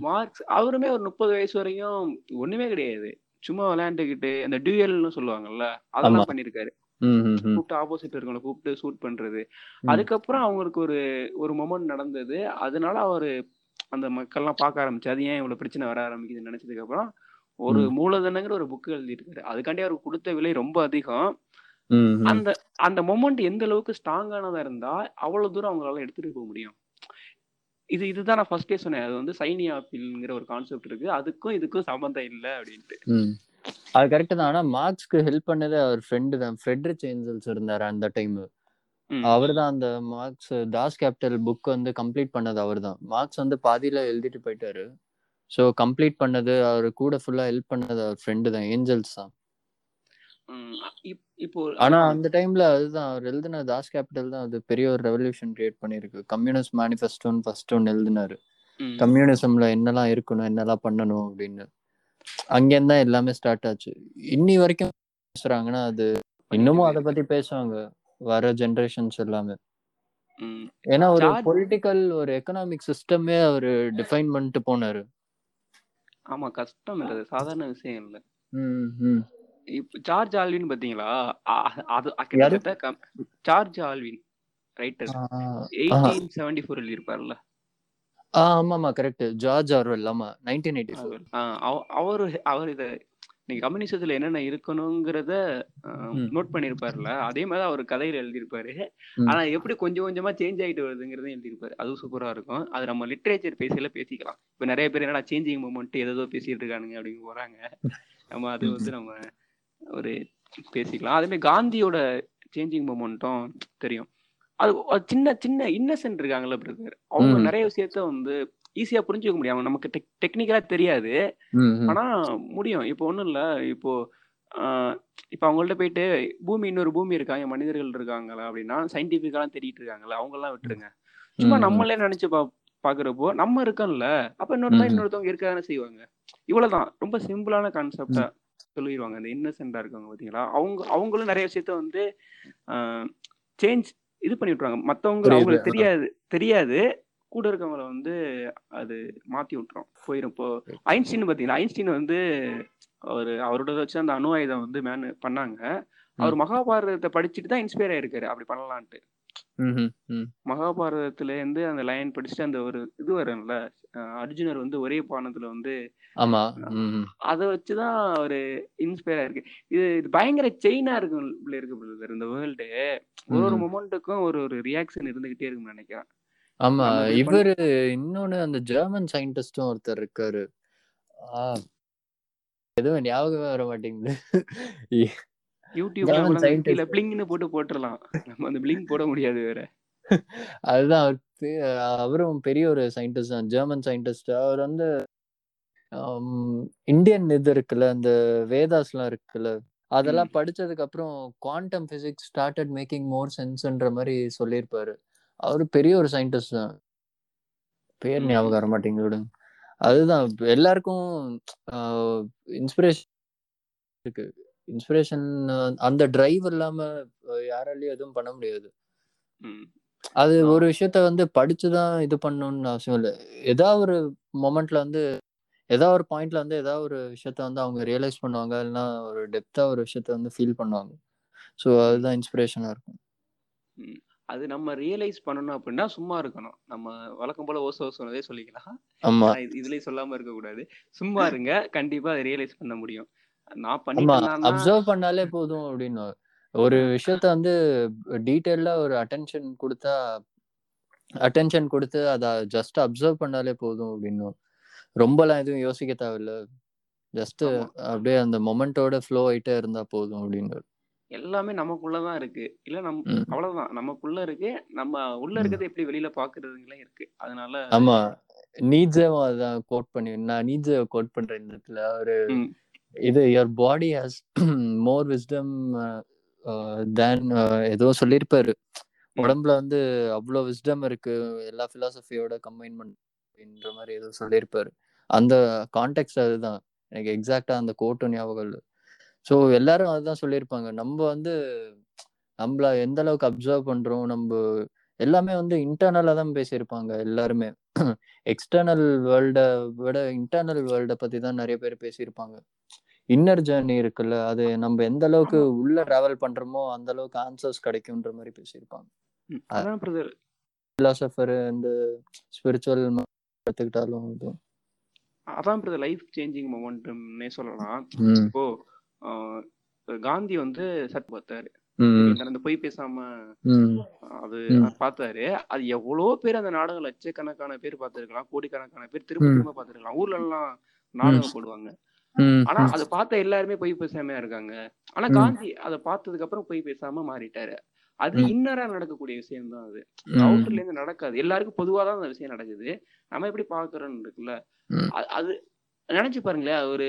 மார்க்ஸ் அவருமே ஒரு முப்பது வயசு வரையும் ஒண்ணுமே கிடையாது. சும்மா விளையாண்டுக்கிட்டு அந்த டியூயல்னு சொல்லுவாங்கல்ல அதெல்லாம் பண்ணிருக்காரு. கூப்பிட்டு ஆப்போசிட் இருக்கவங்கள கூப்பிட்டு ஷூட் பண்றது. அதுக்கப்புறம் அவங்களுக்கு ஒரு ஒரு மொமெண்ட் நடந்தது. அதனால அவரு அந்த மக்கள்லாம் பார்க்க ஆரம்பிச்சு அது ஏன் இவ்வளவு பிரச்சனை வர ஆரம்பிக்குதுன்னு நினைச்சதுக்கு அப்புறம் ஒரு. மூலதனங்கிற ஒரு புக் எழுதியிருக்காரு. அதுக்காண்டி அவருக்கு கொடுத்த விலை ரொம்ப அதிகம். அந்த அந்த மொமெண்ட் எந்த அளவுக்கு ஸ்ட்ராங்கானதா இருந்தா அவ்வளவு தூரம் அவங்களால எடுத்துட்டு போக முடியும். இது இதுதான் நான் ஃபர்ஸ்டே சொன்னேன். அது வந்து சைனி ஆப்பிள்ங்கிற ஒரு கான்செப்ட் இருக்கு. அதுக்கும் இதுக்கும் சம்பந்தம் இல்லை அப்படின்ட்டு. அது கரெக்ட் தான். ஆனா மார்க்ஸ்க்கு ஹெல்ப் பண்ணது அவர் ஃப்ரெண்டு தான். ஃப்ரெட்ரிச் ஏஞ்சல்ஸ் இருந்தாரு அந்த டைம். அவர் தான் அந்த மார்க்ஸ் தாஸ் கேபிட்டல் புக் வந்து கம்ப்ளீட் பண்ணது அவர் தான். மார்க்ஸ் வந்து பாதியில எழுதிட்டு போயிட்டாரு. ஸோ கம்ப்ளீட் பண்ணது அவர் கூட ஃபுல்லா ஹெல்ப் பண்ணது அவர் ஃப்ரெண்டு தான். ஏஞ்சல்ஸ் தான். இப்போ ஆனா அந்த டைம்ல அதுதான் அவர் எழுதின தாஸ் கேபிட்டல் தான் அது பெரிய ஒரு ரெவல்யூஷன் கிரியேட் பண்ணிருக்கு. கம்யூனிஸ்ட் மேனிஃபெஸ்டோன்னு ஃபர்ஸ்ட் ஒன்று எழுதினாரு. கம்யூனிசம்ல என்னெல்லாம் இருக்கணும் என்னெல்லாம் பண்ணணும் அப்படின்னு. அங்கேருந்து தான் எல்லாமே ஸ்டார்ட் ஆச்சு. இன்னி வரைக்கும் பேசுறாங்கன்னா அது இன்னமும் அதை பத்தி பேசுவாங்க. வர ஜெனரேஷன்ஸ் எல்லாமே. ஏன்னா ஒரு பொலிட்டிக்கல் ஒரு எக்கனாமிக் சிஸ்டமே அவர் டிஃபைன் பண்ணிட்டு போனாரு. ஆமா கஷ்டம் இல்ல. சாதாரண விஷயம் இல்ல. இப்ப ஜார்ஜ் ஆல்வின் பாத்தீங்களா? அது கிட்டத்தட்ட George Alvin writer. Eighteen seventy four எழுதியிருப்பார்ல ஆமாமா கரெக்ட். George Orwell. ஆமா நைன்டீன் எயிட்டி ஃபோர். அவர் அவரு இத நீங்க கம்யூனிசத்துல என்னென்ன இருக்கணுங்கிறத. நோட் பண்ணிருப்பாருல. அதே மாதிரி அவர் கதையில எழுதியிருப்பாரு. ஆனா எப்படி கொஞ்சம் கொஞ்சமா சேஞ்ச் ஆயிட்டு வருதுங்கிறதையும் எழுதியிருப்பாரு. அதுவும் சூப்பரா இருக்கும். அது நம்ம லிட்ரேச்சர் பேசல பேசிக்கலாம். இப்ப நிறைய பேர் என்னடா சேஞ்சிங் மூமெண்ட் ஏதோ பேசிட்டு இருக்கானுங்க அப்படின்னு போறாங்க. நம்ம அது வந்து நம்ம ஒரு பேசிக்கலாம். அதே மாதிரி காந்தியோட சேஞ்சிங் மூமெண்ட்டும் தெரியும். அது சின்ன சின்ன இன்னசென்ட் இருக்காங்கல்ல பிரதர் அவங்க. நிறைய விஷயத்த வந்து ஈஸியா புரிஞ்சுக்க முடியும். அவங்க நமக்கு டெக் டெக்னிக்கலா தெரியாது. ஆனா முடியும். இப்போ ஒண்ணும் இல்ல. இப்போ இப்போ அவங்கள்ட்ட போயிட்டு பூமி இன்னொரு பூமி இருக்காங்க மனிதர்கள் இருக்காங்களா? அப்படின்னா சயின்டிபிக்கெல்லாம் தேடிட்டு இருக்காங்களா அவங்க எல்லாம் விட்டுருங்க. சும்மா. நம்மளே நினைச்சு பா பாக்குறப்போ நம்ம இருக்கோம்ல. அப்ப இன்னொருத்தா ம், ம். இன்னொருத்தவங்க இருக்க தானே செய்வாங்க. இவ்வளவுதான். ரொம்ப சிம்பிளான கான்செப்டா சொல்லிடுவாங்க இந்த இன்னசென்டா இருக்காங்க பாத்தீங்களா? அவங்க அவங்களும் நிறைய விஷயத்த வந்து சேஞ்ச் இது பண்ணி விட்டுருவாங்க. புரியுது. அவங்களுக்கு தெரியாது தெரியாது. கூட இருக்கவங்கள வந்து அது மாத்தி விட்டுரும். போயிரும். இப்போ ஐன்ஸ்டீன் பாத்தீங்கன்னா ஐன்ஸ்டீன் வந்து அவர் அவரோட வச்சு அந்த அணு ஆயுதம் வந்து மேனு பண்ணாங்க. அவர் மகாபாரதத்தை படிச்சுட்டு தான் இன்ஸ்பயர் ஆயிருக்காரு. அப்படி பண்ணலான்ட்டு. மகாபாரதத்துல இருந்து அந்த லைன் படிச்சுட்டு அந்த ஒரு இது வரும்ல அர்ஜுனர் வந்து ஒரே பானத்துல வந்து ஆமா. அதை வச்சுதான் ஒரு இன்ஸ்பயர் ஆயிருக்கு இது இது பயங்கர செயினா இருக்கும் இருக்கு. இந்த வேர்ல்டு ஒரு ஒரு. மொமெண்ட்டுக்கும் ஒரு ஒரு ரியாக்ஷன் இருந்துகிட்டே இருக்கும்னு நினைக்கிறேன் ஆமா. இவரு இன்னொன்னு அந்த ஜெர்மன் சயின்டிஸ்டும் ஒருத்தர் இருக்காரு. எதுவும் ஞாபகமே வர மாட்டேங்குது. யூடியூப்ல. பிளிங்னு போட்டு போட்டுறலாம் நம்ம அந்த பிளிங் போட முடியாது வேற <laughs> அதுதான் அவரும் பெரிய ஒரு சயின்டிஸ்ட் தான் ஜெர்மன் சயின்டிஸ்ட் அவர் வந்து இந்தியன் இது இருக்குல்ல அந்த வேதாஸ்லாம் இருக்குல்ல அதெல்லாம். படிச்சதுக்கு அப்புறம் quantum physics started making more சென்ஸ்ன்ற மாதிரி சொல்லியிருப்பாரு அவர் பெரிய ஒரு சயின்டிஸ்ட் தான் பேர். ஞாபகம் வர மாட்டேங்குது. அதுதான் எல்லாருக்கும் இன்ஸ்பிரேஷன் இருக்கு இன்ஸ்பிரேஷன் அந்த டிரைவ் இல்லாம யாராலையும் எதுவும் பண்ண முடியாது. அது. ஒரு விஷயத்த வந்து படிச்சுதான் இது பண்ணணும்னு அவசியம் இல்லை. ஏதாவது ஒரு மொமெண்ட்ல வந்து ஏதாவது ஒரு பாயிண்ட்ல வந்து ஏதாவது ஒரு விஷயத்த வந்து அவங்க ரியலைஸ் பண்ணுவாங்க. இல்லைன்னா ஒரு டெப்தா ஒரு விஷயத்த வந்து ஃபீல் பண்ணுவாங்க. ஸோ. அதுதான் இன்ஸ்பிரேஷனா இருக்கும். அது நம்ம ரியலைஸ் பண்ணணும் அப்படின்னா சும்மா இருக்கணும். நம்ம வழக்கம் போல ஓசோ ஓசோனதே சொல்லிக்கலாம். ஆமா. ஆனா இது இதுலயே சொல்லாம இருக்க கூடாது சும்மா இருங்க. கண்டிப்பா அதை ரியலைஸ் பண்ண முடியும். நான் அப்சர்வ் பண்ணாலே போதும் அப்படின்னு. ஒரு விஷயத்த வந்து டீட்டெயிலா ஒரு அட்டென்ஷன் கொடுத்தா அட்டென்ஷன் கொடுத்து அதை ஜஸ்ட் அப்சர்வ் பண்ணாலே போதும் அப்படின்னு. ரொம்பலாம் எதுவும் யோசிக்க தேவையில்ல. ஜஸ்ட் அப்படியே அந்த மொமெண்டோட ஃப்ளோ ஆயிட்டே இருந்தா போதும் அப்படின்னு. எல்லாமே நமக்குள்ளதான் இருக்கு. இல்ல நம் அவ்வளவுதான். நமக்குள்ள இருக்கு. நம்ம உள்ள. இருக்கிறத எப்படி வெளியில பாக்குறதுங்களே இருக்கு. அதனால ஆமா. நீட்ஸேவும் அதான் கோட் பண்ணி நான் நீட்ஸே கோட் பண்றேன் இந்த இடத்துல ஒரு இது your body has more wisdom than ஏதோ சொல்லியிருப்பாரு. உடம்புல வந்து அவ்வளோ விஸ்டம் இருக்கு. எல்லா பிலாசபியோட கம்பைன் அப்படின்ற மாதிரி ஏதோ சொல்லியிருப்பாரு. அந்த கான்டெக்ட் அதுதான். எனக்கு எக்ஸாக்டா அந்த கோட்டும் ஞாபகம் இல்லை. ஸோ எல்லாரும் அதுதான் சொல்லியிருப்பாங்க. நம்ம வந்து நம்மள எந்த அளவுக்கு அப்சர்வ் பண்றோம் நம்ம எல்லாமே வந்து இன்டர்னலா தான் பேசியிருப்பாங்க எல்லாருமே. <clears throat> எக்ஸ்டர்னல் வேர்ல்ட விட இன்டர்னல் வேர்ல்ட பத்தி தான் நிறைய பேர் பேசியிருப்பாங்க. இன்னர் ஜேர்னி இருக்குல்ல அது நம்ம எந்த அளவுக்கு உள்ள டிராவல் பண்றோமோ அந்த அளவுக்கு ஆன்சர்ஸ் கிடைக்கும்ன்ற மாதிரி பேசியிருப்பாங்க. ம், அதான் பிரதர் பிலாசபர் இந்த ஸ்பிரிச்சுவல் எடுத்துக்கிட்டாலும் இது. அதான் பிரதர் லைஃப் சேஞ்சிங் மொமெண்ட்னே சொல்லலாம். இப்போ காந்தி வந்து சட் பார்த்தாரு? அந்த பொய் பேசாம அது பார்த்தாரு. அது எவ்வளோ பேர் அந்த நாடகம் லட்சக்கணக்கான பேர் பார்த்திருக்கலாம் கோடிக்கணக்கான பேர் திரும்ப திரும்ப பார்த்திருக்கலாம். ஊர்ல எல்லாம் நாடகம் போடுவாங்க. ஆனா அதை பார்த்த எல்லாருமே பொய் பேசாம இருக்காங்க. ஆனா காந்தி அதை பார்த்ததுக்கு அப்புறம் பொய் பேசாம மாறிட்டாரு. அது இன்னரா நடக்கக்கூடிய விஷயம் தான் அது அவுட்டர்ல இருந்து நடக்காது. எல்லாருக்கும் பொதுவா தான் அந்த விஷயம் நடக்குது. நம்ம எப்படி பாக்குறோம்னு இருக்குல்ல. அது நினைச்சு பாருங்களேன் ஒரு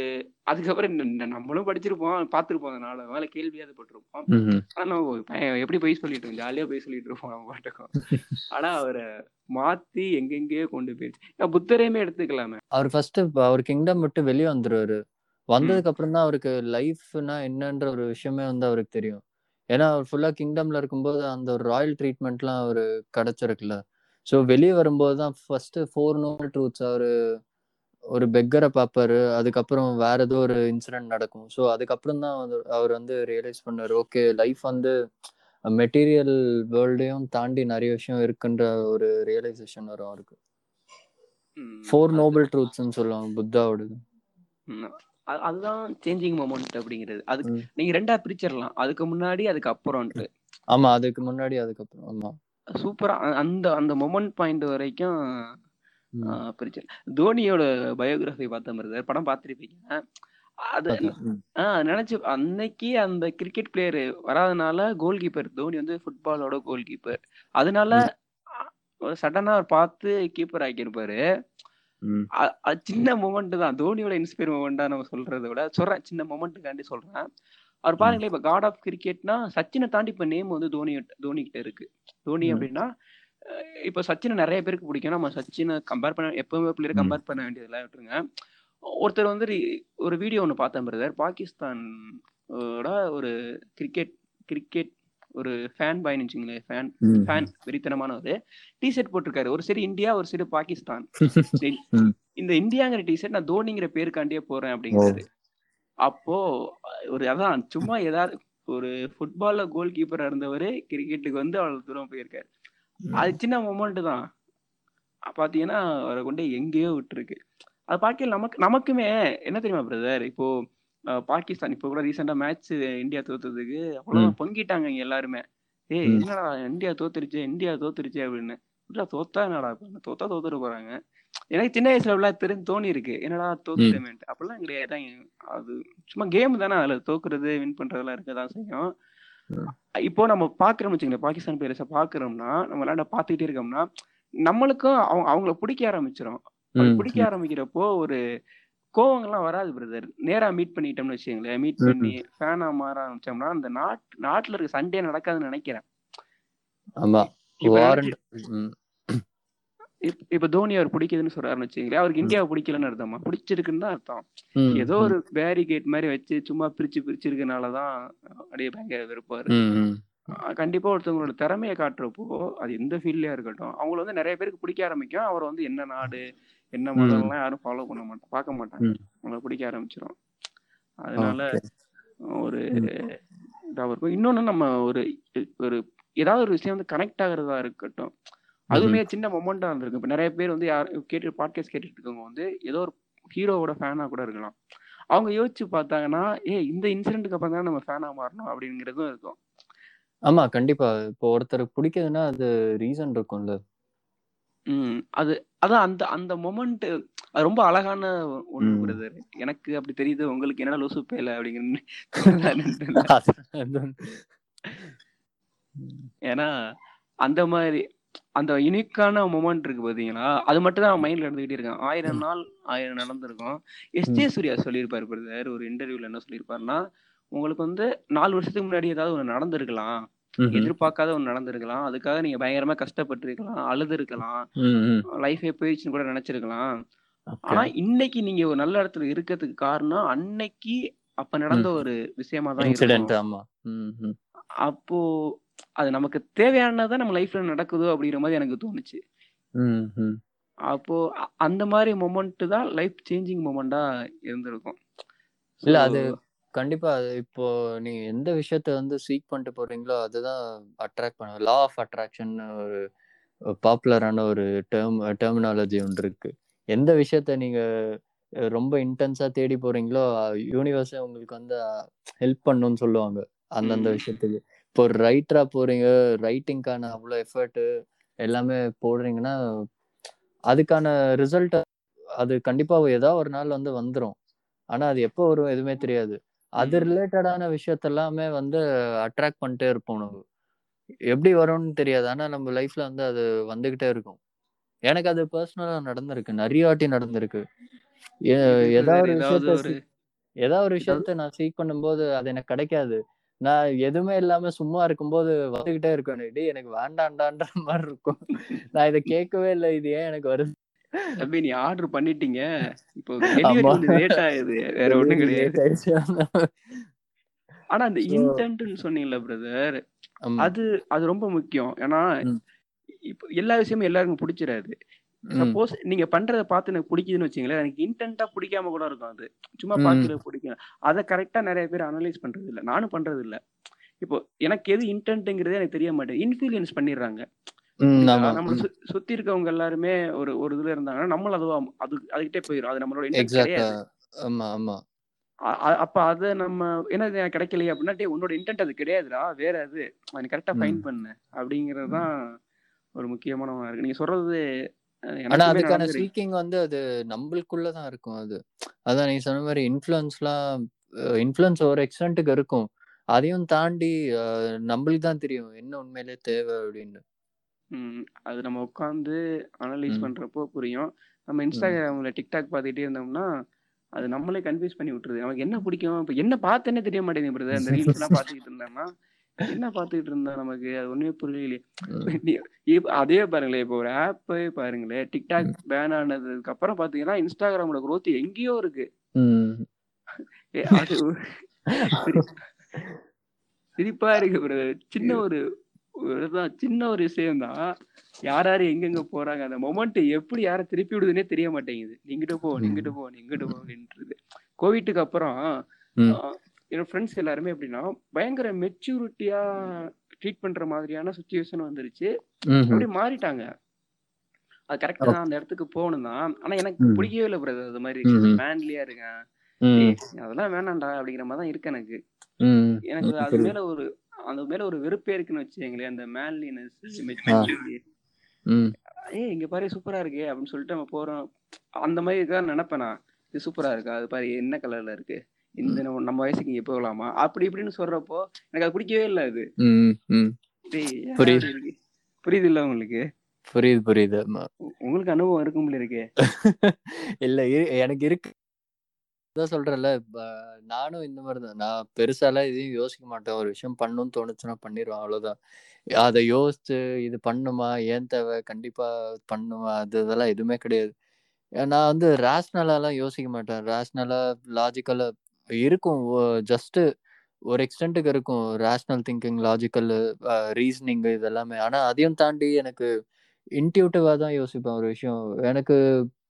அதுக்கப்புறம் நம்மளும் படிச்சிருப்போம் பார்த்திருப்போம் அந்த நாடகம் மேல கேள்வியாவது பட்டிருப்போம். ஆனா நம்ம பையன் எப்படி போய் சொல்லிட்டு இருக்கோம்? ஜாலியா போய் சொல்லிட்டு இருப்போம் நம்ம பாட்டுக்கும். <laughs> ஆனா அவரை மாத்தி எங்கெங்கேயோ கொண்டு போயிடுச்சு. புத்தரையுமே எடுத்துக்கலாமே. அவர் ஃபர்ஸ்ட் அவர் கிங்டம் விட்டு வெளியே வந்துருவாரு. வந்ததுக்கு அப்புறம் தான் அவருக்கு லைஃப்னா என்னன்ற ஒரு விஷயமே வந்து அவருக்கு தெரியும். ஏன்னா அவர் ஃபுல்லா கிங்டம்ல இருக்கும்போது அந்த ஒரு ராயல் ட்ரீட்மெண்ட்லாம் அவரு கிடைச்சிருக்குல்ல. ஸோ வெளியே வரும்போது தான் ஃபர்ஸ்ட் ஃபோர் நோபல் ட்ரூத்ஸ் அவரு ஒரு பெக்கரை பார்ப்பாரு அதுக்கப்புறம் வேற ஏதோ ஒரு இன்சிடென்ட் நடக்கும். ஸோ அதுக்கப்புறம் தான் அவர் வந்து ரியலைஸ் பண்ணாரு ஓகே லைஃப் வந்து மெட்டீரியல் வேர்ல்டையும் தாண்டி நிறைய விஷயம் இருக்குன்ற ஒரு ரியலைசேஷன் வரும் அவருக்கு. ஃபோர் நோபல் ட்ரூத்ஸ்னு சொல்லுவாங்க புத்தாவோடது. அதுதான் சேஞ்சிங் மொமெண்ட் அப்படிங்கிறது. அதுக்கு. நீங்க ரெண்டா பிரிச்சிடலாம் அதுக்கு முன்னாடி அதுக்கு அப்புறம்ட்டு ஆமா அதுக்கு முன்னாடி அதுக்கப்புறம் ஆமா. சூப்பரா. அந்த அந்த மொமெண்ட் பாயிண்ட் வரைக்கும் பிரிச்சிடலாம் தோனியோட பயோகிராஃபி பார்த்த மாதிரி படம் பார்த்துருப்பீங்க. அது. ஆஹ் நினைச்சு அன்னைக்கு அந்த கிரிக்கெட் பிளேயர் வராதனால கோல் கீப்பர் தோனி வந்து ஃபுட்பாலோட கோல் கீப்பர் அதனால சடனா அவர் பார்த்து கீப்பர் ஆக்கியிருப்பாரு. சின்ன மூமெண்ட் தான். தோனியோட இன்ஸ்பயர் மூமெண்டா நம்ம சொல்றதை விட சொல்றேன். சின்ன மூமெண்ட்டுக்காண்டி சொல்றேன். அவர். பாருங்களேன் இப்ப காட் ஆஃப் கிரிக்கெட்னா சச்சினை தாண்டி இப்ப நேம் வந்து தோனி தோனி கிட்ட இருக்கு. தோனி. அப்படின்னா இப்ப சச்சினை நிறைய பேருக்கு பிடிக்கும். நம்ம சச்சினை கம்பேர் பண்ண எப்பவுமே ம். கம்பேர் பண்ண வேண்டியதெல்லாம் விட்டுருங்க. ஒருத்தர் வந்து ஒரு வீடியோ ஒன்று பார்த்தேன் பிரதர் பாகிஸ்தான் ஒரு கிரிக்கெட் கிரிக்கெட் ஒரு ஃபேன் பாய்னு வச்சுங்களேன் ஃபேன். ஃபேன் வெறித்தனமானவர். டி ஷர்ட் போட்டிருக்காரு. ஒரு சைடு இந்தியா ஒரு சைடு பாகிஸ்தான். <laughs> இந்த இந்தியாங்கிற டி ஷர்ட் நான் தோனிங்கிற பேருக்காண்டியே போறேன் ஓ. அப்படிங்கிறாரு அப்போ ஒரு அதான் சும்மா ஏதாவது ஒரு ஃபுட்பால்ல கோல் கீப்பரா இருந்தவர் கிரிக்கெட்டுக்கு வந்து அவ்வளவு தூரம் போயிருக்காரு. அது சின்ன மொமெண்ட் தான். பாத்தீங்கன்னா அவரை கொண்டு எங்கேயோ விட்டுருக்கு. அது பார்க்கல நமக்கு நமக்குமே என்ன தெரியுமா பிரதர் இப்போ பாகிஸ்தான் இப்போ கூட ரீசெண்டா மேட்ச் இந்தியா தோத்ததுக்கு அவ்வளவு பொங்கிட்டாங்க இங்க எல்லாருமே. ஏய். என்னடா இந்தியா தோத்துருச்சு இந்தியா தோத்துருச்சு அப்படின்னு. இல்ல தோத்தா என்னடா தோத்தா தோத்துட்டு போறாங்க? எனக்கு சின்ன வயசுல உள்ள தெரிஞ்சு தோணி இருக்கு என்னடா தோத்துட்டேமேன்ட்டு அப்படிலாம் கிடையாது அது சும்மா கேம் தானே அதுல தோக்குறது வின் பண்றதெல்லாம் இருக்கதான் செய்யும். ம். இப்போ நம்ம பாக்குறோம்னு வச்சுக்கோங்க பாகிஸ்தான் பிளேயர்ஸை பாக்குறோம்னா நம்ம விளையாட பாத்துக்கிட்டே இருக்கோம்னா நம்மளுக்கும் அவங்க அவங்கள பிடிக்க ஆரம்பிச்சிரும். அது ம், பிடிக்க ஆரம்பிக்கிறப்போ ஒரு கோவங்கள்லாம் வராது பிரதர் நேரா மீட் பண்ணிட்டோம்னு வச்சுக்கோங்களேன். மீட் பண்ணி ஃபேனா மாற ஆரம்பிச்சோம்னா அந்த நாட் நாட்டுல இருக்க சண்டே நடக்காதுன்னு நினைக்கிறேன். ஆமா. இப்ப இப்ப தோனி அவர் பிடிக்குதுன்னு சொல்றாருன்னு வச்சுக்கோங்களேன். அவருக்கு இந்தியாவை பிடிக்கலன்னு அர்த்தமா? பிடிச்சிருக்குன்னு தான் அர்த்தம். ஏதோ ஒரு பேரிகேட் மாதிரி வச்சு சும்மா பிரிச்சு பிரிச்சு இருக்கனாலதான் அப்படியே பயங்கர. அஹ் கண்டிப்பா ஒருத்தவங்களோட திறமையை காட்டுறப்போ அது எந்த ஃபீல்ட்லயா இருக்கட்டும் அவங்கள வந்து நிறைய பேருக்கு பிடிக்க ஆரம்பிக்கும். அவர் வந்து என்ன நாடு என்ன. மதம்லாம் யாரும் ஃபாலோ பண்ண மாட்டாங்க பார்க்க மாட்டாங்க. ம். அவங்கள பிடிக்க ஆரம்பிச்சிடும் அதனால. ஒரு ம். இதா இருக்கும். இன்னொன்னு நம்ம ஒரு ஒரு ஏதாவது ஒரு விஷயம் வந்து கனெக்ட் ஆகுறதா இருக்கட்டும். அதுவுமே சின்ன மொமெண்டா இருந்திருக்கு இப்ப நிறைய பேர் வந்து யார் கேட்டு பாட்காஸ்ட் கேட்டுட்டு இருக்கவங்க வந்து ஏதோ ஒரு ஹீரோவோட ஃபேனா கூட இருக்கலாம். அவங்க யோசிச்சு பார்த்தாங்கன்னா ஏ இந்த இன்சிடென்ட்டுக்கு அப்புறம் தான் நம்ம ஃபேனா மாறணும்? அப்படிங்கிறதும் இருக்கும். ஆமா கண்டிப்பா. இப்போ ஒருத்தருக்கு பிடிக்குதுன்னா அது ரீசன் இருக்கும்ல. ம். அது அதான் அந்த அந்த மொமெண்ட் அது ரொம்ப அழகான ஒண்ணு. பிரதர் எனக்கு அப்படி தெரியுது உங்களுக்கு என்ன லூசு பேல அப்படிங்கிற ஏன்னா அந்த மாதிரி அந்த யுனிக்கான மொமெண்ட் இருக்கு பாத்தீங்களா அது மட்டும் தான் மைண்ட்ல இருந்துகிட்டே இருக்கேன். ஆயிரம் நாள் ஆயிரம் நடந்திருக்கும். எஸ். ஜே. சூர்யா சொல்லியிருப்பாரு பிரதர் ஒரு இன்டர்வியூல என்ன சொல்லியிருப்பாருன்னா உங்களுக்கு வந்து நாலு வருஷத்துக்கு முன்னாடி ஏதாவது ஒன்று நடந்திருக்கலாம். எதிர்பார்க்காத ஒன்று நடந்திருக்கலாம். அதுக்காக நீங்க பயங்கரமா கஷ்டப்பட்டிருக்கலாம் அழுதுருக்கலாம். ம், ம். லைஃபே போயிடுச்சுன்னு கூட நினைச்சிருக்கலாம். ஆனா இன்னைக்கு நீங்க ஒரு நல்ல இடத்துல இருக்கிறதுக்கு காரணம் அன்னைக்கு அப்ப நடந்த ஒரு விஷயமா தான். அப்போ அது நமக்கு தேவையானதான் நம்ம லைஃப்ல நடக்குதோ அப்படிங்கிற மாதிரி எனக்கு தோணுச்சு. அப்போ அந்த மாதிரி மொமெண்ட் தான் லைஃப் சேஞ்சிங் மொமெண்டா இருந்திருக்கும். இல்ல அது கண்டிப்பா. அது இப்போ நீங்க எந்த விஷயத்த வந்து சீக் பண்ணிட்டு போறீங்களோ அதுதான் அட்ராக்ட் பண்ணும். லா ஆஃப் அட்ராக்ஷன் ஒரு பாப்புலரான ஒரு டேர்ம் டெர்மினாலஜி ஒன்று இருக்கு. எந்த விஷயத்த நீங்க ரொம்ப இன்டென்ஸா தேடி போறீங்களோ யூனிவர்ஸே உங்களுக்கு வந்து ஹெல்ப் பண்ணும்னு சொல்லுவாங்க அந்தந்த. விஷயத்துக்கு. இப்போ ஒரு ரைட்டரா போறீங்க ரைட்டிங்க்கான அவ்வளோ எஃபர்ட் எல்லாமே போடுறீங்கன்னா அதுக்கான ரிசல்ட் அது கண்டிப்பா ஏதாவது ஒரு நாள் வந்து வந்துரும். ஆனா அது எப்போ வரும் எதுவுமே தெரியாது. அது. ரிலேட்டடான விஷயத்த எல்லாமே வந்து அட்ராக்ட் பண்ணிட்டே இருப்போம் நம்ம. எப்படி வரும்னு தெரியாது. ஆனா நம்ம லைஃப்ல வந்து அது வந்துகிட்டே இருக்கும். எனக்கு அது பர்சனலா நடந்திருக்கு. நிறைய வாட்டி நடந்திருக்கு. ஏதாவது விஷயத்த ஏதாவது ஒரு விஷயத்த நான் சீக் பண்ணும்போது அது எனக்கு கிடைக்காது. நான் எதுவுமே இல்லாம சும்மா இருக்கும்போது வந்துகிட்டே இருக்கும் டேய் எனக்கு வேண்டாண்டான்ற <laughs> மாதிரி இருக்கும். நான் இதை கேட்கவே இல்லை. இது ஏன் எனக்கு வருது? தம்பி நீ ஆர்டர் பண்ணிட்டீங்க. இப்போ லேட் ஆகுது. வேற ஒண்ணும் கிடையாது. ஆனா அந்த இன்டென்ட்னு சொன்னீங்கல்ல பிரதர் அது அது ரொம்ப முக்கியம். ஏன்னா இப்போ எல்லா விஷயமும் எல்லாருக்கும் பிடிச்சிடாது. சப்போஸ் நீங்க பண்றத பார்த்து எனக்கு பிடிக்குதுன்னு வச்சுங்களேன் எனக்கு இன்டென்ட்டா பிடிக்காம கூட இருக்கும் அது. சும்மா ம், பாக்குறது பிடிக்கும் அதை கரெக்டா நிறைய பேர் அனலைஸ் பண்றது இல்ல. நானும் பண்றது இல்ல. இப்போ எனக்கு எது இன்டென்ட்ங்கிறதே எனக்கு தெரிய மாட்டேது இன்ஃபுளுயன்ஸ் பண்ணிடுறாங்க. நம்மள சுத்தி இருக்கவங்க எல்லாருமே ஒரு ஒரு இதுல இருந்தாங்கன்னா நம்மள அதுவா அது அதுகிட்டே போயிடும் அது நம்மளோட ஆமா ஆமா. அப்ப அத நம்ம என்ன கிடைக்கலையே அப்படின்னா உன்னோட இன்டென்ட் அது கிடையாதுடா வேற அது. நீ கரெக்டா ஃபைன் பண்ணு. அப்படிங்கிறது ம். தான் ஒரு முக்கியமான இருக்கு. நீங்க சொல்றது ஆனா அதுக்கான சீக்கிங் வந்து அது நம்மளுக்குள்ளதான் இருக்கும் அது. அதான் நீ சொன்ன மாதிரி இன்ஃப்ளூயன்ஸ்லாம் இன்ஃப்ளூயன்ஸ் ஒரு எக்ஸ்டென்ட்டுக்கு இருக்கும். அதையும் தாண்டி நம்மளுக்கு தான் தெரியும் என்ன உண்மையிலே தேவை அப்படின்னு. ம், அது நம்ம உட்காந்து அனலைஸ் ம், பண்றப்போ புரியும். நம்ம ம், இன்ஸ்டாகிராம்ல டிக்டாக் பார்த்துக்கிட்டே இருந்தோம்னா அது நம்மளே கன்ஃபியூஸ் பண்ணி விட்டுருது. நமக்கு என்ன பிடிக்கும்? இப்போ என்ன பார்த்தேன்னே தெரிய மாட்டேங்குது பிரதர் அந்த ரீல்ஸ் எல்லாம் பார்த்துக்கிட்டு இருந்தோம்னா என்ன பார்த்துக்கிட்டு இருந்தா நமக்கு? அது ஒண்ணுமே புரியலையே. ம், அதே பாருங்களேன் இப்போ ஒரு ஆப்பே பாருங்களேன் டிக்டாக் ம், பேன் ஆனதுக்கு அப்புறம் பாத்தீங்கன்னா இன்ஸ்டாகிராமோட growth எங்கேயோ இருக்கு. ம். ஏ, அது சிரி- சிரிப்பா இருக்கு பிரதர் சின்ன ஒரு சின்ன ஒரு விஷயம் தான் யார் யார் எங்கெங்க போறாங்க அந்த மொமெண்ட் எப்படி யாரை திருப்பி விடுதுன்னே தெரிய மாட்டேங்குது. நீங்கிட்ட போ நீங்கிட்ட போ நீங்கிட்ட போ அப்படின்றது. கோவிட்டுக்கு அப்புறம் என்னோட ஃப்ரெண்ட்ஸ் எல்லாருமே எப்படின்னா பயங்கர மெச்சூரிட்டியா ட்ரீட் பண்ற மாதிரியான சுச்சுவேஷன் வந்துருச்சு. ம்ஹும். அப்படியே மாறிட்டாங்க. அது கரெக்ட் தான். அந்த இடத்துக்கு போகணும் தான் ஆனா எனக்கு. பிடிக்கவே இல்லை பிரதர் அது மாதிரி. மேன்லியா இருக்கேன். அதெல்லாம் வேணாம்டா அப்படிங்கிற மாதிரி தான் இருக்கு எனக்கு. எனக்கு அது. மேல ஒரு அது மேல ஒரு வெறுப்பே இருக்குன்னு வச்சுங்களேன் அந்த மேன்லினஸ். ஏய் இங்க பாரு சூப்பரா இருக்கே அப்படின்னு சொல்லிட்டு நம்ம போறோம். அந்த மாதிரி தான் நினைப்பேன் நான். இது சூப்பரா இருக்கா? அது பாரு என்ன கலர்ல இருக்கு? இந்த நம்ம வயசுக்கு இங்க போகலாமா? அப்படி இப்படின்னு சொல்றப்போ எனக்கு அது பிடிக்கவே இல்லை அது. புரியுது. இருக்கு? புரியுது இல்ல உங்களுக்கு? புரியுது புரியுது. உங்களுக்கு அனுபவம் இருக்கும் போல இருக்கே. <laughs> இல்ல எனக்கு இருக்கு. அதான் சொல்றேன்ல நானும் இந்த மாதிரி தான். நான் பெருசாலாம் எதையும் யோசிக்க மாட்டேன். ஒரு விஷயம் பண்ணணும்னு தோணுச்சுன்னா பண்ணிடுவேன் அவ்வளோதான் அதை யோசிச்சு இது பண்ணுமா? ஏன் தேவை? கண்டிப்பா பண்ணுமா? அது இதெல்லாம் எதுவுமே கிடையாது. நான் வந்து ரேஷ்னலாலாம் யோசிக்க மாட்டேன். ரேஷ்னலா லாஜிக்கலா இருக்கும். ஜஸ்ட் ஒரு எக்ஸ்டென்ட்டுக்கு இருக்கும். ரேஷ்னல் திங்கிங் லாஜிக்கல் ரீசனிங் இதெல்லாமே. ஆனால் அதையும் தாண்டி எனக்கு இன்ட்யூட்டிவா தான் யோசிப்பேன் ஒரு விஷயம். எனக்கு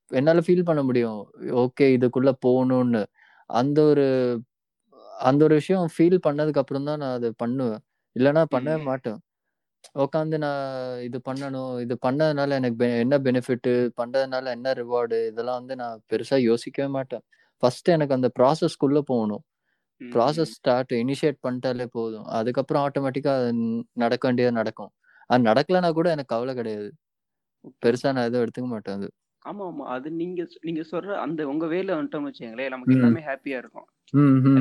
என்னால ஃபீல் பண்ண முடியும். ஓகே இதுக்குள்ள போகணும்னு. அந்த ஒரு அந்த ஒரு விஷயம் ஃபீல் பண்ணதுக்கு அப்புறம் தான் நான் அதை பண்ணுவேன். இல்லைன்னா பண்ணவே. மாட்டேன். உட்காந்து நான் இது பண்ணணும். இது பண்ணதுனால எனக்கு பெ- என்ன பெனிஃபிட் பண்றதுனால என்ன ரிவார்டு இதெல்லாம் வந்து நான் பெருசா யோசிக்கவே மாட்டேன். ஃபர்ஸ்ட் எனக்கு அந்த ப்ராசஸ்க்குள்ள போகணும். ப்ராசஸ் ஸ்டார்ட் இனிஷியேட் பண்ணிட்டாலே போதும். அதுக்கப்புறம் ஆட்டோமேட்டிக்கா நடக்க வேண்டியது நடக்கும். அது நடக்கலைன்னா கூட எனக்கு கவலை கிடையாது. பெருசா நான் எதுவும் எடுத்துக்க மாட்டேன் அது. ஆமா ஆமா அது நீங்க நீங்க சொல்ற அந்த உங்க வேல வந்துட்டோம்னு வச்சுங்களேன் நமக்கு. எல்லாமே ஹாப்பியா இருக்கும்.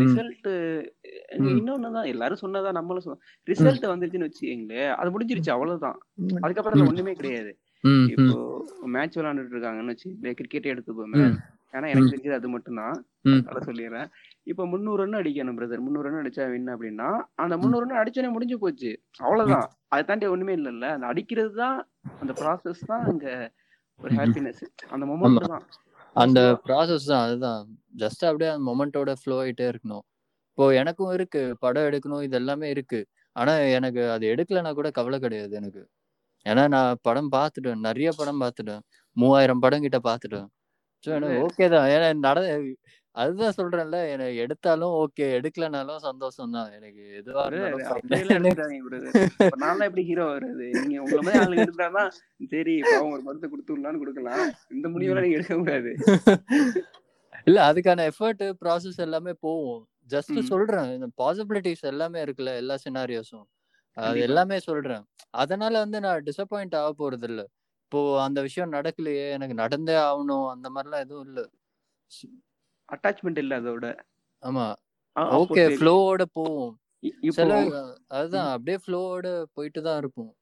ரிசல்ட். இன்னொன்னுதான் எல்லாரும் சொன்னதா நம்மளும் சொன்னோம் ரிசல்ட் வந்துருச்சுன்னு வச்சுக்கங்களேன் அது முடிஞ்சிருச்சு அவ்வளவுதான். அதுக்கப்புறம். ஒண்ணுமே கிடையாது. இப்போ மேட்ச் விளையாண்டுட்டு இருக்காங்கன்னு வச்சுக்கங்களேன் கிரிக்கெட்டே எடுத்துப்போமே. ஏன்னா எனக்கு. தெரிஞ்சது அது மட்டும்தான். அதை சொல்லிடுறேன் இப்போ முந்நூறு ரன் அடிக்கணும் பிரதர் முந்நூறு ரன் அடிச்சா வின் அப்படின்னா அந்த முந்நூறு ரன் அடிச்சோடனே முடிஞ்சு போச்சு அவ்வளவுதான் அதை தாண்டி ஒண்ணுமே இல்லைல்ல அந்த அடிக்கிறது தான் அந்த ப்ராசஸ் தான் அங்க ஒரு ஹாப்பினஸ் அந்த மொமெண்ட் தான். அந்த ப்ராசஸ் தான் அதுதான். ஜஸ்ட் அப்படியே அந்த மொமெண்டோட ஃப்ளோ ஆயிட்டே இருக்கணும். இப்போ எனக்கும் இருக்கு படம் எடுக்கணும் இது எல்லாமே இருக்கு. ஆனா எனக்கு அது எடுக்கலைன்னா கூட கவலை கிடையாது எனக்கு. ஏன்னா நான் படம் பார்த்துட்டேன். நிறைய படம் பார்த்துட்டேன். மூவாயிரம் படம் கிட்ட பார்த்துட்டேன். ஸோ எனக்கு ஓகே தான். ஏன்னா நட அதுதான் சொல்றேன்ல. எனக்கு எடுத்தாலும் ஓகே எடுக்கலனாலும் சந்தோஷம் தான். எனக்கு எதுவா நான்லாம் எப்படி ஹீரோ வருது நீங்க உங்களை மாதிரி ஆளுங்க எடுத்தாதான் சரி அவங்க ஒரு படத்தை கொடுத்துடலாம்னு கொடுக்கலாம். இந்த முடிவெல்லாம் நீங்க எடுக்க கூடாது. இல்ல அதுக்கான எஃபர்ட் ப்ராசஸ் எல்லாமே போகும். ஜஸ்ட். சொல்றேன். இந்த பாசிபிலிட்டிஸ் எல்லாமே இருக்குல்ல எல்லா சினாரியோஸும் அது. எல்லாமே சொல்றேன். அதனால வந்து நான் டிசப்பாயிண்ட் ஆக போறது இல்ல இப்போ அந்த விஷயம் நடக்கலையே எனக்கு நடந்தே ஆகணும் அந்த மாதிரிலாம் எதுவும் இல்ல. அட்டாச்மெண்ட் இல்ல அதோட. ஆமா. ஓகே. ஃப்ளோவோட போவோம். அதுதான் அப்படியே ஃப்ளோவோட போயிட்டு தான் இருப்போம்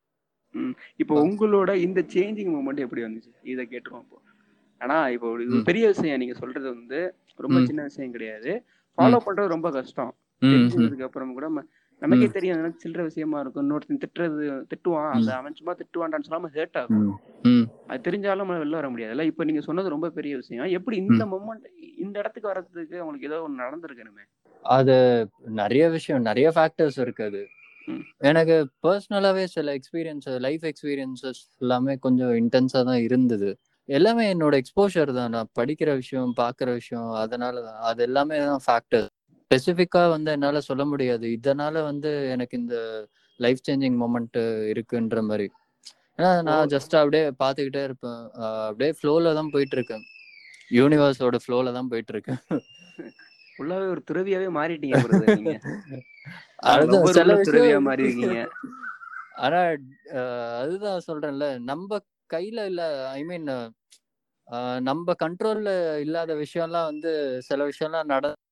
இப்போ உங்களோட இந்த சேஞ்சிங் மூமெண்ட் எப்படி வந்துச்சு? இதை கேட்டுருவோம் இப்போ. ஆனா இப்போ இது. பெரிய விஷயம் நீங்க சொல்றது வந்து ரொம்ப. சின்ன விஷயம் கிடையாது. ஃபாலோ பண்றது ரொம்ப கஷ்டம். தெரிஞ்சதுக்கு அப்புறம் கூட நமக்கே தெரியும் அதெல்லாம் சில்லற விஷயமா இருக்கும். இன்னொருத்தன் திட்டுறது திட்டுவான். அந்த அவன் சும்மா திட்டுவான்டான்னு சொல்லாம ஹேர்ட் ஆகும். அது தெரிஞ்சாலும் நம்மளால வெளில வர முடியாதுல்ல இப்போ நீங்க சொன்னது ரொம்ப பெரிய விஷயம். எப்படி இந்த மொமெண்ட் இந்த இடத்துக்கு வர்றதுக்கு உங்களுக்கு ஏதோ ஒன்று நடந்திருக்கணுமே அது நிறைய விஷயம் நிறைய ஃபேக்டர்ஸ் இருக்கு அது. எனக்கு பர்சனலாவே சில எக்ஸ்பீரியன்ஸ் லைஃப் எக்ஸ்பீரியன்சஸ் எல்லாமே கொஞ்சம் இன்டென்ஸா தான் இருந்தது. எல்லாமே என்னோட எக்ஸ்போஷர் தான். நான் படிக்கிற விஷயம் பார்க்குற விஷயம் அதனால தான். அது எல்லாமே தான் ஃபேக்டர் ஸ்பெசிஃபிக்கா வந்து என்னால சொல்ல முடியாது. இதனால வந்து எனக்கு இந்த லைஃப் சேஞ்சிங் மொமெண்ட் இருக்குன்ற மாதிரி. ஏன்னா நான் ஜஸ்ட் அப்படியே பார்த்துக்கிட்டே இருப்பேன். அப்படியே ஃப்ளோல தான் போயிட்டு இருக்கேன் யூனிவர்ஸோட ஃப்ளோல தான் போயிட்டு இருக்கேன் ஃபுல்லாவே ஒரு துறவியாவே மாறிட்டீங்க <laughs> துறவியா மாறி இருக்கீங்க ஆனா அதுதான் சொல்றேன்ல. நம்ம கையில இல்ல ஐ மீன் நம்ம கண்ட்ரோல்ல இல்லாத விஷயம்லாம் வந்து சில விஷயம்லாம் நடக்கும்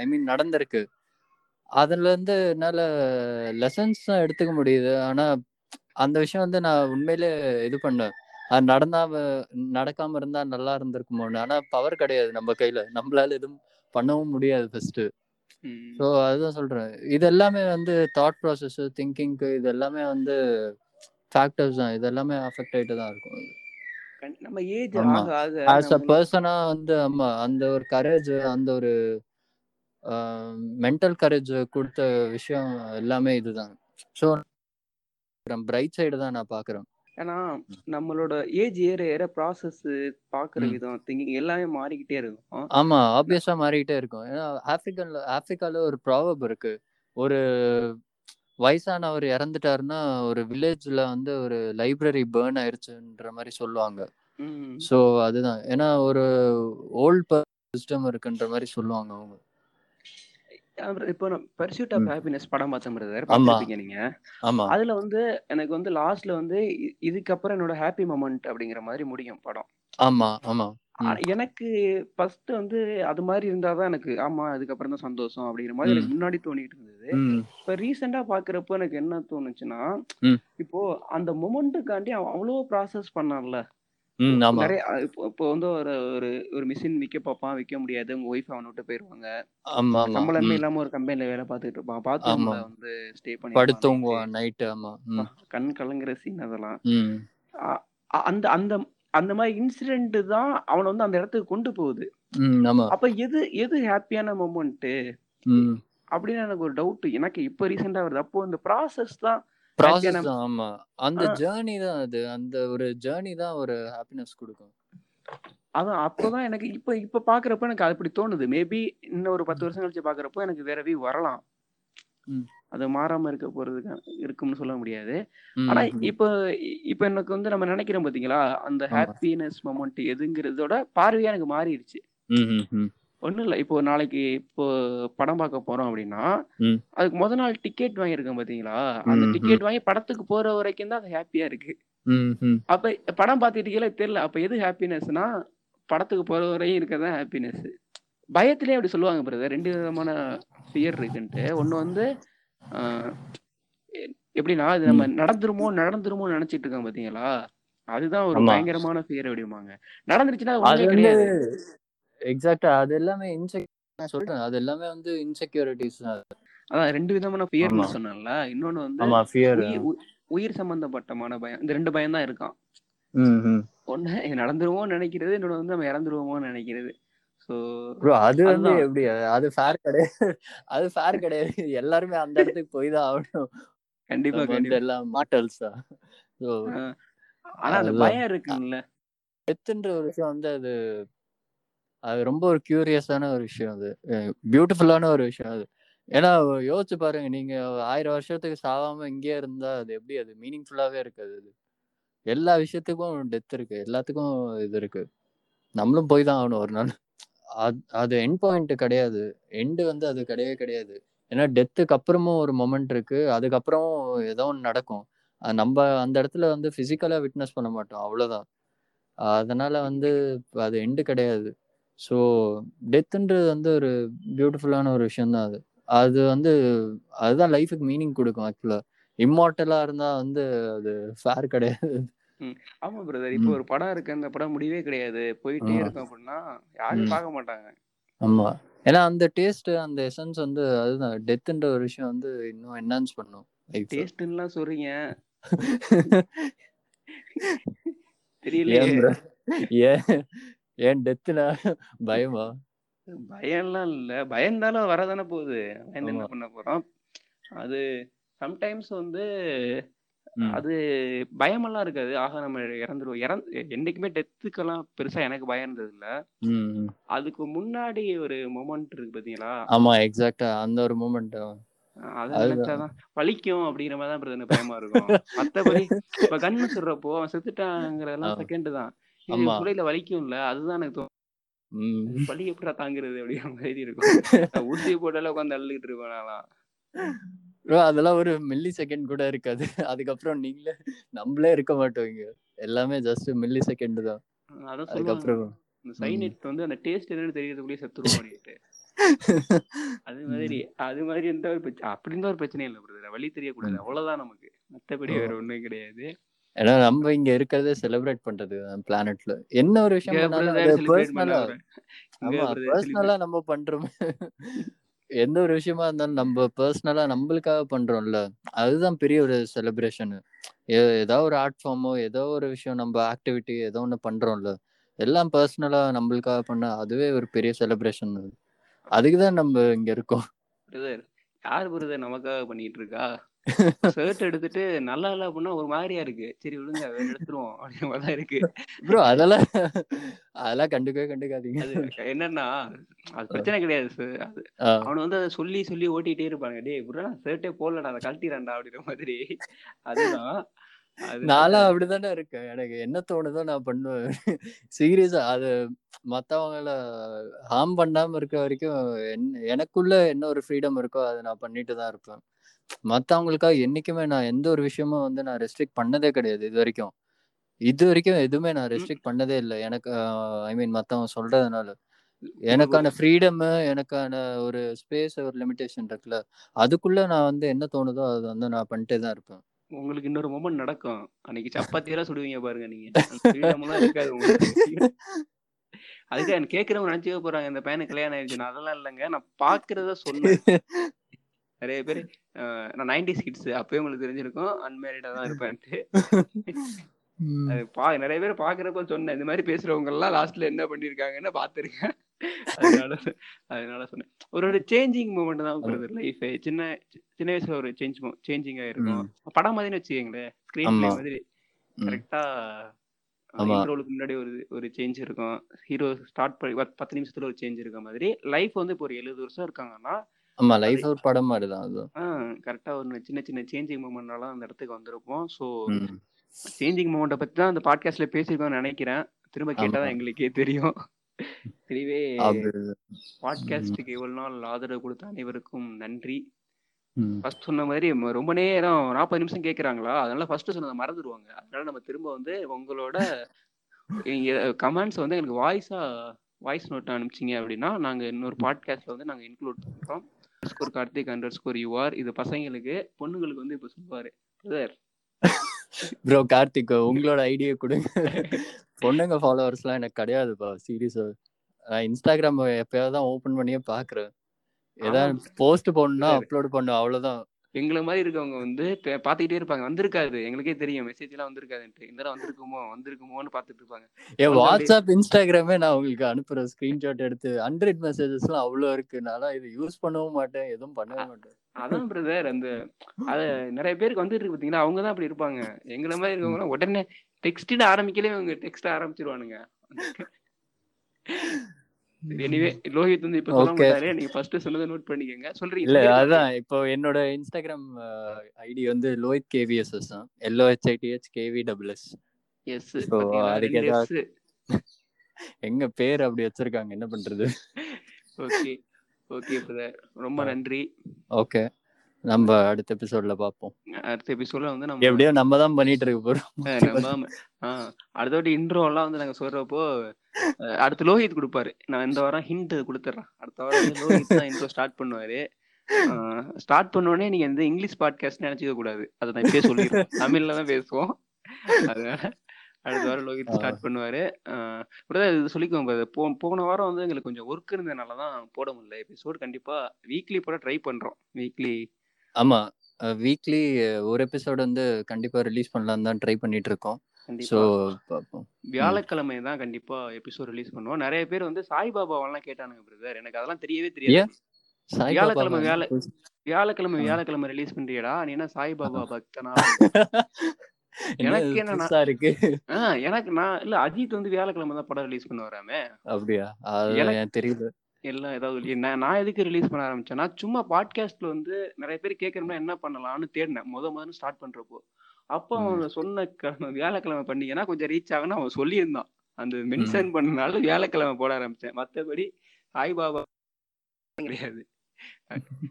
ஐ மீன் நடந்திருக்கு. அதுல இருந்து என்னால லெசன்ஸ் தான் எடுத்துக்க முடியுது. ஆனா அந்த விஷயம் வந்து நான் உண்மையிலே இது பண்ணேன். அது நடந்தாம நடக்காம இருந்தா நல்லா இருந்திருக்குமோன்னு. ஆனா பவர் கிடையாது நம்ம கையில. நம்மளால எதுவும் பண்ணவும் முடியாது ஃபர்ஸ்ட். ஸோ அதுதான் சொல்றேன். இது எல்லாமே வந்து தாட் ப்ராசஸ் திங்கிங்க்கு இது எல்லாமே வந்து ஃபேக்டர்ஸ் தான். இது எல்லாமே அஃபெக்ட் ஆயிட்டு தான் இருக்கும். நம்ம ஏஜ். ஆக ஆக ஆஸ் அ பர்சனா வந்து ஆமா அந்த ஒரு கரேஜ் அந்த ஒரு மென்டல் கரேஜ் கொடுத்த விஷயம் எல்லாமே இதுதான். ஸோ பிரைட் சைடு தான் நான் பாக்குறேன் ஏன்னா நம்மளோட ஏஜ் ஏற ஏற ப்ராசஸ் பாக்குற. விதம் திங்கிங் எல்லாமே மாறிக்கிட்டே இருக்கும். ஆமா ஆப்வியஸா மாறிக்கிட்டே இருக்கும். ஏன்னா ஆப்பிரிக்கன்ல ஆப்பிரிக்கால ஒரு ப்ராவப் இருக்கு. ஒரு வயசானவர் இறந்துட்டாருன்னா ஒரு வில்லேஜ்ல வந்து ஒரு லைப்ரரி பேர்ன் ஆயிருச்சுன்ற மாதிரி சொல்லுவாங்க. ஸோ அதுதான். ஏன்னா ஒரு ஓல்ட் சிஸ்டம் இருக்குன்ற மாதிரி சொல்லுவாங்க அவங்க. இப்போ பர்சியூட் ஆஃப். ஹாப்பினஸ் படம் பார்த்தேன் பிரதர் பார்த்துருப்பீங்க நீங்க. அதுல வந்து எனக்கு வந்து லாஸ்ட்ல வந்து இதுக்கப்புறம் என்னோட ஹாப்பி மொமெண்ட் அப்படிங்கிற மாதிரி முடியும் படம். ஆமா ஆமா. எனக்கு ஃபர்ஸ்ட் வந்து அது மாதிரி இருந்தாதான் எனக்கு ஆமா அதுக்கப்புறம் தான் சந்தோஷம் அப்படிங்கிற மாதிரி எனக்கு முன்னாடி தோணிட்டு இருந்தது. இப்ப ரீசெண்டா பாக்குறப்போ எனக்கு என்ன தோணுச்சுன்னா இப்போ அந்த மொமெண்ட்டுக்காண்டி அவன் அவ்வளோ ப்ராசஸ் பண்ணான்ல. ம் ஆமா. நிறைய இப்போ இப்போ வந்து ஒரு ஒரு ஒரு மிஷின் விற்க பார்ப்பான் விற்க முடியாது. உங்க ஒய்ஃப் அவனை விட்டு போயிருவாங்க. ஆமா ஆமா. சம்பளமே இல்லாம ஒரு கம்பெனில வேலை பார்த்துட்டு இருப்பான். ஆமா. பாத்ரூம்ல வந்து ஸ்டே நைட்டு படுத்தூங்குவான் நைட்டு ஆமா. கண் கலங்குற சீன் அதெல்லாம். அந்த அந்த அந்த மாதிரி இன்சிடென்ட் தான் அவனை வந்து அந்த இடத்துக்கு கொண்டு போகுது. ஆமா. அப்ப எது எது ஹாப்பியான மொமெண்ட் அப்படின்னு எனக்கு ஒரு டவுட் எனக்கு இப்ப ரீசெண்டா வருது. அப்போ இந்த ப்ராசஸ் தான் ப்ராசஸ் ஆமா. அந்த ஜேர்னி தான் அது. அந்த ஒரு ஜேர்னி தான் ஒரு ஹாப்பினஸ் கொடுக்கும். அதான் அப்போதான் எனக்கு இப்ப இப்ப பாக்குறப்ப எனக்கு அப்படி தோணுது. மேபி இன்னும் ஒரு பத்து வருஷம் கழிச்சு பாக்குறப்போ எனக்கு வேற வியூ வரலாம். அது மாறாம இருக்க போறதுக்கு இருக்கும்னு சொல்ல முடியாது. ஆனா. இப்ப இப்ப எனக்கு வந்து நம்ம நினைக்கிறோம் பாத்தீங்களா? அந்த ஹாப்பினஸ் மொமெண்ட் எதுங்கிறதோட பார்வையா எனக்கு மாறிடுச்சு. ஒண்ணும் இல்ல. இப்போ நாளைக்கு இப்போ படம் பார்க்க போறோம் அப்படின்னா அதுக்கு முத நாள் டிக்கெட் வாங்கியிருக்கேன் பாத்தீங்களா? அந்த டிக்கெட் வாங்கி படத்துக்கு போற வரைக்கும் தான் அது ஹாப்பியா இருக்கு. அப்ப படம் பார்த்துட்டீங்களே தெரியல. அப்ப எது ஹாப்பினஸ்னா படத்துக்கு போற வரையும் இருக்கதான் ஹாப்பினஸ் பயத்திலே அப்படி சொல்லுவாங்க பிரதர் ரெண்டு விதமான ஃபியர் இருக்குன்ட்டு. ஒண்ணு வந்து எப்படின்னா இது நம்ம நடந்துருமோ நடந்துருமோ நினைச்சிட்டு இருக்கோம் பாத்தீங்களா? அதுதான் ஒரு பயங்கரமான ஃபியர் அப்படிம்பாங்க. நடந்துருச்சுன்னா அது கிடையாது. எக்ஸாக்டா அது எல்லாமே இன்செக் சொல்றேன். அது எல்லாமே வந்து இன்செக்யூரிட்டிஸ் தான். அதான் ரெண்டு விதமான ஃபியர்னு சொன்னேன்ல. இன்னொன்னு வந்து உயிர் சம்பந்தப்பட்டமான பயம். இந்த ரெண்டு பயம் தான் இருக்கான் ஒண்ணு இது நடந்துருவோம்னு நினைக்கிறது. இன்னொன்னு வந்து நம்ம இறந்துருவோமோன்னு நினைக்கிறது. அது வந்து எப்படி? அது ஃபேர் கிடையாது. அது ஃபேர் கிடையாது. எல்லாருமே அந்த இடத்துக்கு போய் தான் ஆகணும். கண்டிப்பா கண்டிப்பா. எல்லாம் மாட்டல்ஸ் தான் ஆனா அந்த பயம் இருக்குல்ல டெத்துன்ற ஒரு விஷயம் வந்து அது அது ரொம்ப ஒரு கியூரியஸான ஒரு விஷயம் அது. பியூட்டிஃபுல்லான ஒரு விஷயம் அது. ஏன்னா யோசிச்சு பாருங்க நீங்க ஆயிரம் வருஷத்துக்கு சாவாம இங்கேயே இருந்தா அது எப்படி? அது மீனிங்ஃபுல்லாவே இருக்காது அது. எல்லா விஷயத்துக்கும் டெத் இருக்கு. எல்லாத்துக்கும் இது இருக்கு. நம்மளும் போய் தான் ஆகணும் ஒரு நாள். அது அது எண்ட் பாயிண்ட் கிடையாது. எண்டு வந்து அது கிடையவே கிடையாது. ஏன்னா டெத்துக்கு அப்புறமும் ஒரு மொமெண்ட் இருக்கு. அதுக்கப்புறம் ஏதோ ஒன்று நடக்கும். நம்ம அந்த இடத்துல வந்து பிசிக்கலா விட்னஸ் பண்ண மாட்டோம். அவ்வளோதான் அதனால வந்து அது எண்டு கிடையாது. ஸோ டெத்துன்றது வந்து ஒரு பியூட்டிஃபுல்லான ஒரு விஷயம் தான் அது. அது வந்து அதுதான் லைஃபுக்கு மீனிங் கொடுக்கும் ஆக்சுவலா இம்மார்ட்டலா இருந்தா வந்து அது ஃபேர் கிடையாது. ஆமா பிரதர் இப்போ. ஒரு படம் இருக்கு அந்த படம் முடிவே கிடையாது. போயிட்டே. இருக்கும் அப்படின்னா யாரும். பார்க்க மாட்டாங்க. ஆமா. ஏன்னா அந்த டேஸ்ட் அந்த எசன்ஸ் வந்து அதுதான். டெத்துன்ற ஒரு விஷயம் வந்து இன்னும் என்ஹான்ஸ் பண்ணும் டேஸ்ட்லாம் சொல்றீங்க. <laughs> ப்ரோ ஏன்? ஏன் டெத்துனா பயமா? பயம்லாம் இல்ல. பயம்தானே வரதானே போகுது. பயந்து என்ன பண்ண போறோம்? அது சம்டைம்ஸ் வந்து அது பயமெல்லாம் இருக்காது. ஆக நம்ம இறந்துருவோம். இறந்து என்னைக்குமே டெத்துக்கெல்லாம் பெருசா எனக்கு பயம் இருந்தது இல்ல. அதுக்கு முன்னாடி ஒரு மொமெண்ட் இருக்கு பாத்தீங்களா? ஆமா எக்ஸாக்டா அந்த ஒரு மூமெண்ட் வலிக்கும் அப்படிங்கிற மாதிரி தான் பயமா இருக்கும். மத்தபடி இப்ப கண்ணு சொல்றப்போ அவன் செத்துட்டாங்கிறதெல்லாம் செகண்ட் தான். ஆமா. சுளையில வலிக்கும்ல அதுதான் எனக்கு தோணும் வலி எப்படா தாங்குறது அப்படிங்கிற மாதிரி இருக்கும். <laughs> நான் ஊசி போட்டால உட்காந்து அள்ளிட்டு இருப்பேன் அதெல்லாம் ஒரு மில்லி செகண்ட் கூட இருக்காது. அதுக்கப்புறம் நீங்களே நம்மளே இருக்க மாட்டோம் இங்க. எல்லாமே ஜஸ்ட் மில்லி செகண்ட் தான் அதுக்கப்புறம் இந்த சைனட் வந்து அந்த டேஸ்ட் என்னன்னு தெரியறதுக்குள்ளே செத்துருவோம் அப்படின்ட்டு. அது மாதிரி. அது மாதிரி எந்த ஒரு பிரச்சனை அப்படி இருந்தா ஒரு பிரச்சனையும் இல்லை பிரதர் வழி தெரியக்கூடாது. அவ்வளவுதான் நமக்கு. மத்தபடி ஓ. வேற ஒண்ணும் கிடையாது. ஏன்னா நம்ம இங்க இருக்கிறதே செலிப்ரேட் பண்றது பிளானட்ல என்ன ஒரு விஷயம் பர்சனலா நம்ம பண்றோமே. எந்த ஒரு விஷயமா இருந்தாலும் நம்ம பர்சனலா நம்மளுக்காக பண்றோம்ல. அதுதான் பெரிய ஒரு செலிப்ரேஷன் ஏதோ ஒரு ஆர்ட் ஃபார்மோ ஏதோ ஒரு விஷயம் நம்ம ஆக்டிவிட்டி ஏதோ ஒண்ணு பண்றோம்ல. எல்லாம் பர்சனலா நம்மளுக்காக பண்ண அதுவே ஒரு பெரிய செலிப்ரேஷன் அதுக்கு தான் நம்ம இங்க இருக்கோம். யார் பிரதர் நமக்காக பண்ணிட்டு இருக்கா? ஷர்ட் எடுத்துட்டு நல்லா இல்ல அப்படின்னா ஒரு மாதிரியா இருக்கு. சரி விடுங்க வேற எடுத்துருவோம். மாதிரி தான் இருக்கு. ப்ரோ அதெல்லாம் அதெல்லாம் கண்டுக்கவே கண்டுக்காதீங்க. அது என்னன்னா அது பிரச்சனை கிடையாது. அது அவனு வந்து அதை சொல்லி சொல்லி ஓட்டிட்டே இருப்பாங்க டேய் புரா ஷர்ட்டே போடலடா அதை கழட்டிடா அப்படின்ற மாதிரி. அதுதான் அது நான்லாம் அப்படிதானே இருக்கேன். எனக்கு என்ன தோணுதோ நான் பண்ணுவேன். சீரியஸா அது மத்தவங்கள ஹார்ம் பண்ணாம இருக்க வரைக்கும் என்- எனக்குள்ள என்ன ஒரு ஃப்ரீடம் இருக்கோ அதை நான் பண்ணிட்டு தான் இருப்பேன். மத்தவங்களுக்காக என்னைக்குமே நான் எந்த ஒரு விஷயமும் வந்து நான் ரெஸ்ட்ரிக்ட் பண்ணதே கிடையாது இது வரைக்கும். இது வரைக்கும் எதுவுமே நான் ரெஸ்ட்ரிக்ட் பண்ணதே இல்லை. எனக்கு ஐ மீன் மத்தவங்க சொல்றதுனால. எனக்கான ஃப்ரீடம் எனக்கான ஒரு ஸ்பேஸ் ஒரு லிமிடேஷன் இருக்குல்ல. அதுக்குள்ள நான் வந்து என்ன தோணுதோ அது வந்து நான் பண்ணிட்டே தான் இருப்பேன். உங்களுக்கு இன்னொரு மொமெண்ட் நடக்கும். அன்னைக்கு <laughs> சப்பாத்தி எல்லாம் சுடுவீங்க பாருங்க நீங்க. இருக்காது அதுக்கு எனக்கு கேக்குறவங்க நினைச்சுக்க போறாங்க இந்த பையனுக்கு கல்யாணம் ஆயிடுச்சு நான் அதெல்லாம் இல்லைங்க. நான் பாக்குறத சொன்னேன். <laughs> நிறைய பேர் நான் நைன்டி கிட்ஸ் அப்பவே உங்களுக்கு தெரிஞ்சிருக்கும். அன்மேரிடா தான் <laughs> இருப்பேன்ட்டு. அது பா நிறைய பேர் பாக்குறப்ப சொன்னேன் இந்த மாதிரி பேசுறவங்க எல்லாம் லாஸ்ட்ல என்ன பண்ணிருக்காங்கன்னு பாத்துருக்கேன் <laughs> அதனால அதனால சொன்னேன். ஒரு ஒரு சேஞ்சிங் மூமெண்ட் தான் பிரதர் லைஃப் சின்ன சின்ன வயசுல ஒரு சேஞ்ச் சேஞ்சிங் ஆயிருக்கும். படம் மாதிரின்னு வச்சுக்கீங்களேன். ஸ்கிரீன். மாதிரி. கரெக்டா. இன்ட்ரோலுக்கு முன்னாடி ஒரு ஒரு சேஞ்ச் இருக்கும். ஹீரோ ஸ்டார்ட் பண்ணி பத்து நிமிஷத்துல ஒரு சேஞ்ச் இருக்க மாதிரி. லைஃப் வந்து இப்போ ஒரு எழுபது வருஷம் இருக்காங்கன்னா ஆமா லைஃப் ஒரு படம் மாதிரிதான் அது. கரெக்டா ஒரு சின்ன சின்ன சேஞ்சிங் மூமெண்ட்னால அந்த இடத்துக்கு வந்திருப்போம். ஸோ. சேஞ்சிங் மூமெண்ட்டை பத்தி தான் அந்த பாட்காஸ்ட்ல பேசியிருக்கோம்னு நினைக்கிறேன். திரும்ப கேட்டா தான் ஆமா. எங்களுக்கே தெரியும். இதுவே பாட்காஸ்டுக்கு இவ்வளவு நாள் ஆதரவு கொடுத்த அனைவருக்கும் நன்றி. ஃபர்ஸ்ட் சொன்ன மாதிரி ரொம்ப நேரம் நாற்பது நிமிஷம் கேக்குறாங்களா? அதனால ஃபர்ஸ்ட் சொன்னதை மறந்துடுவாங்க அதனால நம்ம திரும்ப வந்து உங்களோட <laughs> கமெண்ட்ஸ் வந்து எங்களுக்கு வாய்ஸா வாய்ஸ் நோட் அனுப்பிச்சிங்க அப்படின்னா நாங்க இன்னொரு பாட்காஸ்ட்ல வந்து நாங்க இன்க்ளூட் பண்றோம் score Karthik under score you are இது பசங்களுக்கு பொண்ணுங்களுக்கு வந்து இப்ப சொல்லுவாரு. பிரதர் ப்ரோ கார்த்திக் உங்களோட ஐடியா கொடுங்க. பொண்ணுங்க ஃபாலோவர்ஸ்லாம் எனக்கு கிடையாதுப்பா. சீரியஸா நான் இன்ஸ்டாகிராம் எப்பயாவது தான் ஓபன் பண்ணியே பாக்குறேன். ஏதாவது போஸ்ட் போடணும்னா. அப்லோட் பண்ணும் அவ்வளவுதான். எங்களை மாதிரி இருக்கவங்க வந்து பாத்துக்கிட்டே இருப்பாங்க. வந்திருக்காது. எங்களுக்கே தெரியும். மெசேஜ் எல்லாம் வந்திருக்காதுன்ட்டு. இந்த தடவை வந்திருக்குமோ? வந்திருக்குமோன்னு பாத்துட்டு இருப்பாங்க. என் வாட்ஸ்அப் இன்ஸ்டாகிராமே நான் உங்களுக்கு அனுப்புறேன் ஸ்கிரீன்ஷாட் எடுத்து ஹண்ட்ரட் மெசேஜஸ்லாம் அவ்வளோ இருக்கு. நான் இது யூஸ் பண்ணவும் மாட்டேன். எதுவும் பண்ணவே மாட்டேன். அதான் பிரதர் அந்த அத நிறைய பேருக்கு வந்துட்டு இருக்கு பாத்தீங்கன்னா அவங்க தான் அப்படி இருப்பாங்க. எங்களை மாதிரி இருக்கவங்க உடனே டெக்ஸ்ட் ஆரம்பிக்கலே அவங்க டெக்ஸ்ட் ஆரம்பிச்சிருவானுங்க. <laughs> <laughs> எனிவே லோஹித் வந்து இப்ப சொல்ல. மாட்டாரு நீங்க ஃபர்ஸ்ட் சொன்னதை நோட் பண்ணிக்கங்க. சொல்றீங்க. இல்ல. அதான். இப்போ என்னோட இன்ஸ்டாகிராம் ஐடி வந்து லோஹித் கேவிஎஸ்எஸ் தான். LOHITH KV double S S அதுக்கு ஏதாவது- <laughs> எங்க பேர் அப்படி வச்சிருக்காங்க? என்ன பண்றது? <laughs> ஓகே ஓகே ரொம்ப நன்றி. ஓகே நம்ம அடுத்த எபிசோட்ல பார்ப்போம். அடுத்த எபிசோட்ல வந்து நம்ம எப்படியோ நம்ம தான் பண்ணிட்டு இருக்க போறோம் அடுத்த வாட்டி இன்ட்ரோ எல்லாம் வந்து நாங்க சொல்றப்போ அடுத்து லோஹித் கொடுப்பாரு. நான் இந்த வாரம் ஹிண்ட் கொடுத்துட்றேன் அடுத்த வாரம் லோஹித் தான் இன்ட்ரோ ஸ்டார்ட் பண்ணுவாரு. ஸ்டார்ட் பண்ண உடனே நீங்க இந்த இங்கிலீஷ் பாட்காஸ்ட் நினைச்சுக்க கூடாது. அதை நான் இப்பயே சொல்லிடுறேன். தமிழ்ல தான் பேசுவோம். அதனால அடுத்த வாரம் லோஹித் ஆ. ஸ்டார்ட் பண்ணுவாரு. brother, இது சொல்லிக்கோங்க. போ போன வாரம் வந்து எங்களுக்கு கொஞ்சம் ஒர்க் இருந்ததுனால தான் போட முடியல. எபிசோட் கண்டிப்பா வீக்லி போட ட்ரை பண்றோம். வீக்லி ஆமா. வீக்லி ஒரு எபிசோட் வந்து கண்டிப்பா ரிலீஸ் பண்ணலாம் தான் ட்ரை பண்ணிட்டு இருக்கோம் ஸோ வியாழக்கிழமை தான் கண்டிப்பா எபிசோட் ரிலீஸ் பண்ணுவோம். நிறைய பேர் வந்து சாய்பாபாவெல்லாம் கேட்டானுங்க பிரதர் எனக்கு அதெல்லாம் தெரியவே தெரியாது. வியாழக்கிழமை வியாழ- வியாழக்கிழமை. வியாழக்கிழமை ரிலீஸ் பண்றியடா. நீ என்ன சாய்பாபா பக்தனா? <laughs> என்ன எனக்கு புதுசா இருக்கு? எனக்கு நான் இல்ல அஜித் வந்து வியாழக்கிழமை தான் படம் ரிலீஸ் பண்ணுவாராமே. அப்படியா? அது எனக்கு- எனக்கு தெரியல. எல்லாம் ஏதாவது. நான் நான் எதுக்கு ரிலீஸ் பண்ண ஆரம்பிச்சேன்னா சும்மா பாட்காஸ்ட்ல வந்து நிறைய பேர் கேட்கறோம்னா என்ன பண்ணலாம்னு தேடினேன். முத முதல்ல ஸ்டார்ட் பண்றப்போ. அப்போ அவன் சொன்ன கிழமை வியாழக்கிழமை பண்ணீங்கன்னா கொஞ்சம் ரீச் ஆகும்னு அவன் சொல்லியிருந்தான். அந்த மென்ஷன் பண்ணனால வியாழக்கிழமை போட ஆரம்பிச்சேன். மத்தபடி சாய்பாபா கிடையாது.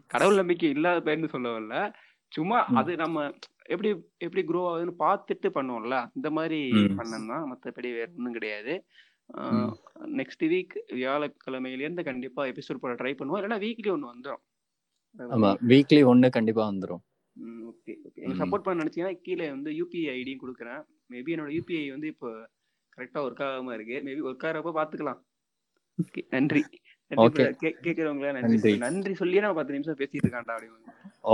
கடவுள் நம்பிக்கை இல்லாத பையன்னு சொல்ல வரல. சும்மா. அது நம்ம எப்படி எப்படி க்ரோ ஆகுதுன்னு பார்த்துட்டு பண்ணுவோம்ல. இந்த மாதிரி ம். பண்ணதான் மத்தபடி வேற ஒன்றும் கிடையாது. நெக்ஸ்ட் வீக் வியாழக்கிழமையிலேருந்து கண்டிப்பா எபிசோட் போட ட்ரை பண்ணுவோம். இல்லைன்னா வீக்லி ஒன்று வந்துடும் ஆமா வீக்லி ஒன்னு கண்டிப்பா வந்துரும். ஓகே ஓகே எனக்கு. சப்போர்ட் பண்ண நினைச்சீங்கன்னா கீழே வந்து யூபிஐ ஐடியும் கொடுக்குறேன். மேபி என்னோட யூபிஐ வந்து இப்போ கரெக்டா ஒர்க் ஆகாம இருக்கு. மேபி ஒர்க் ஆகிறப்ப பாத்துக்கலாம். Okay, நன்றி கேட்கறவங்கள நன்றி நன்றி. சொல்லு. நன்றி சொல்லியே நான் பத்து நிமிஷம் பேசிட்டு இருக்கான்டா அப்படி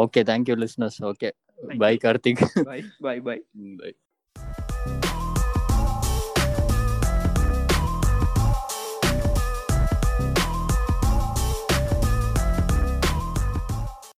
okay thank you listeners okay bye Karthik bye bye bye bye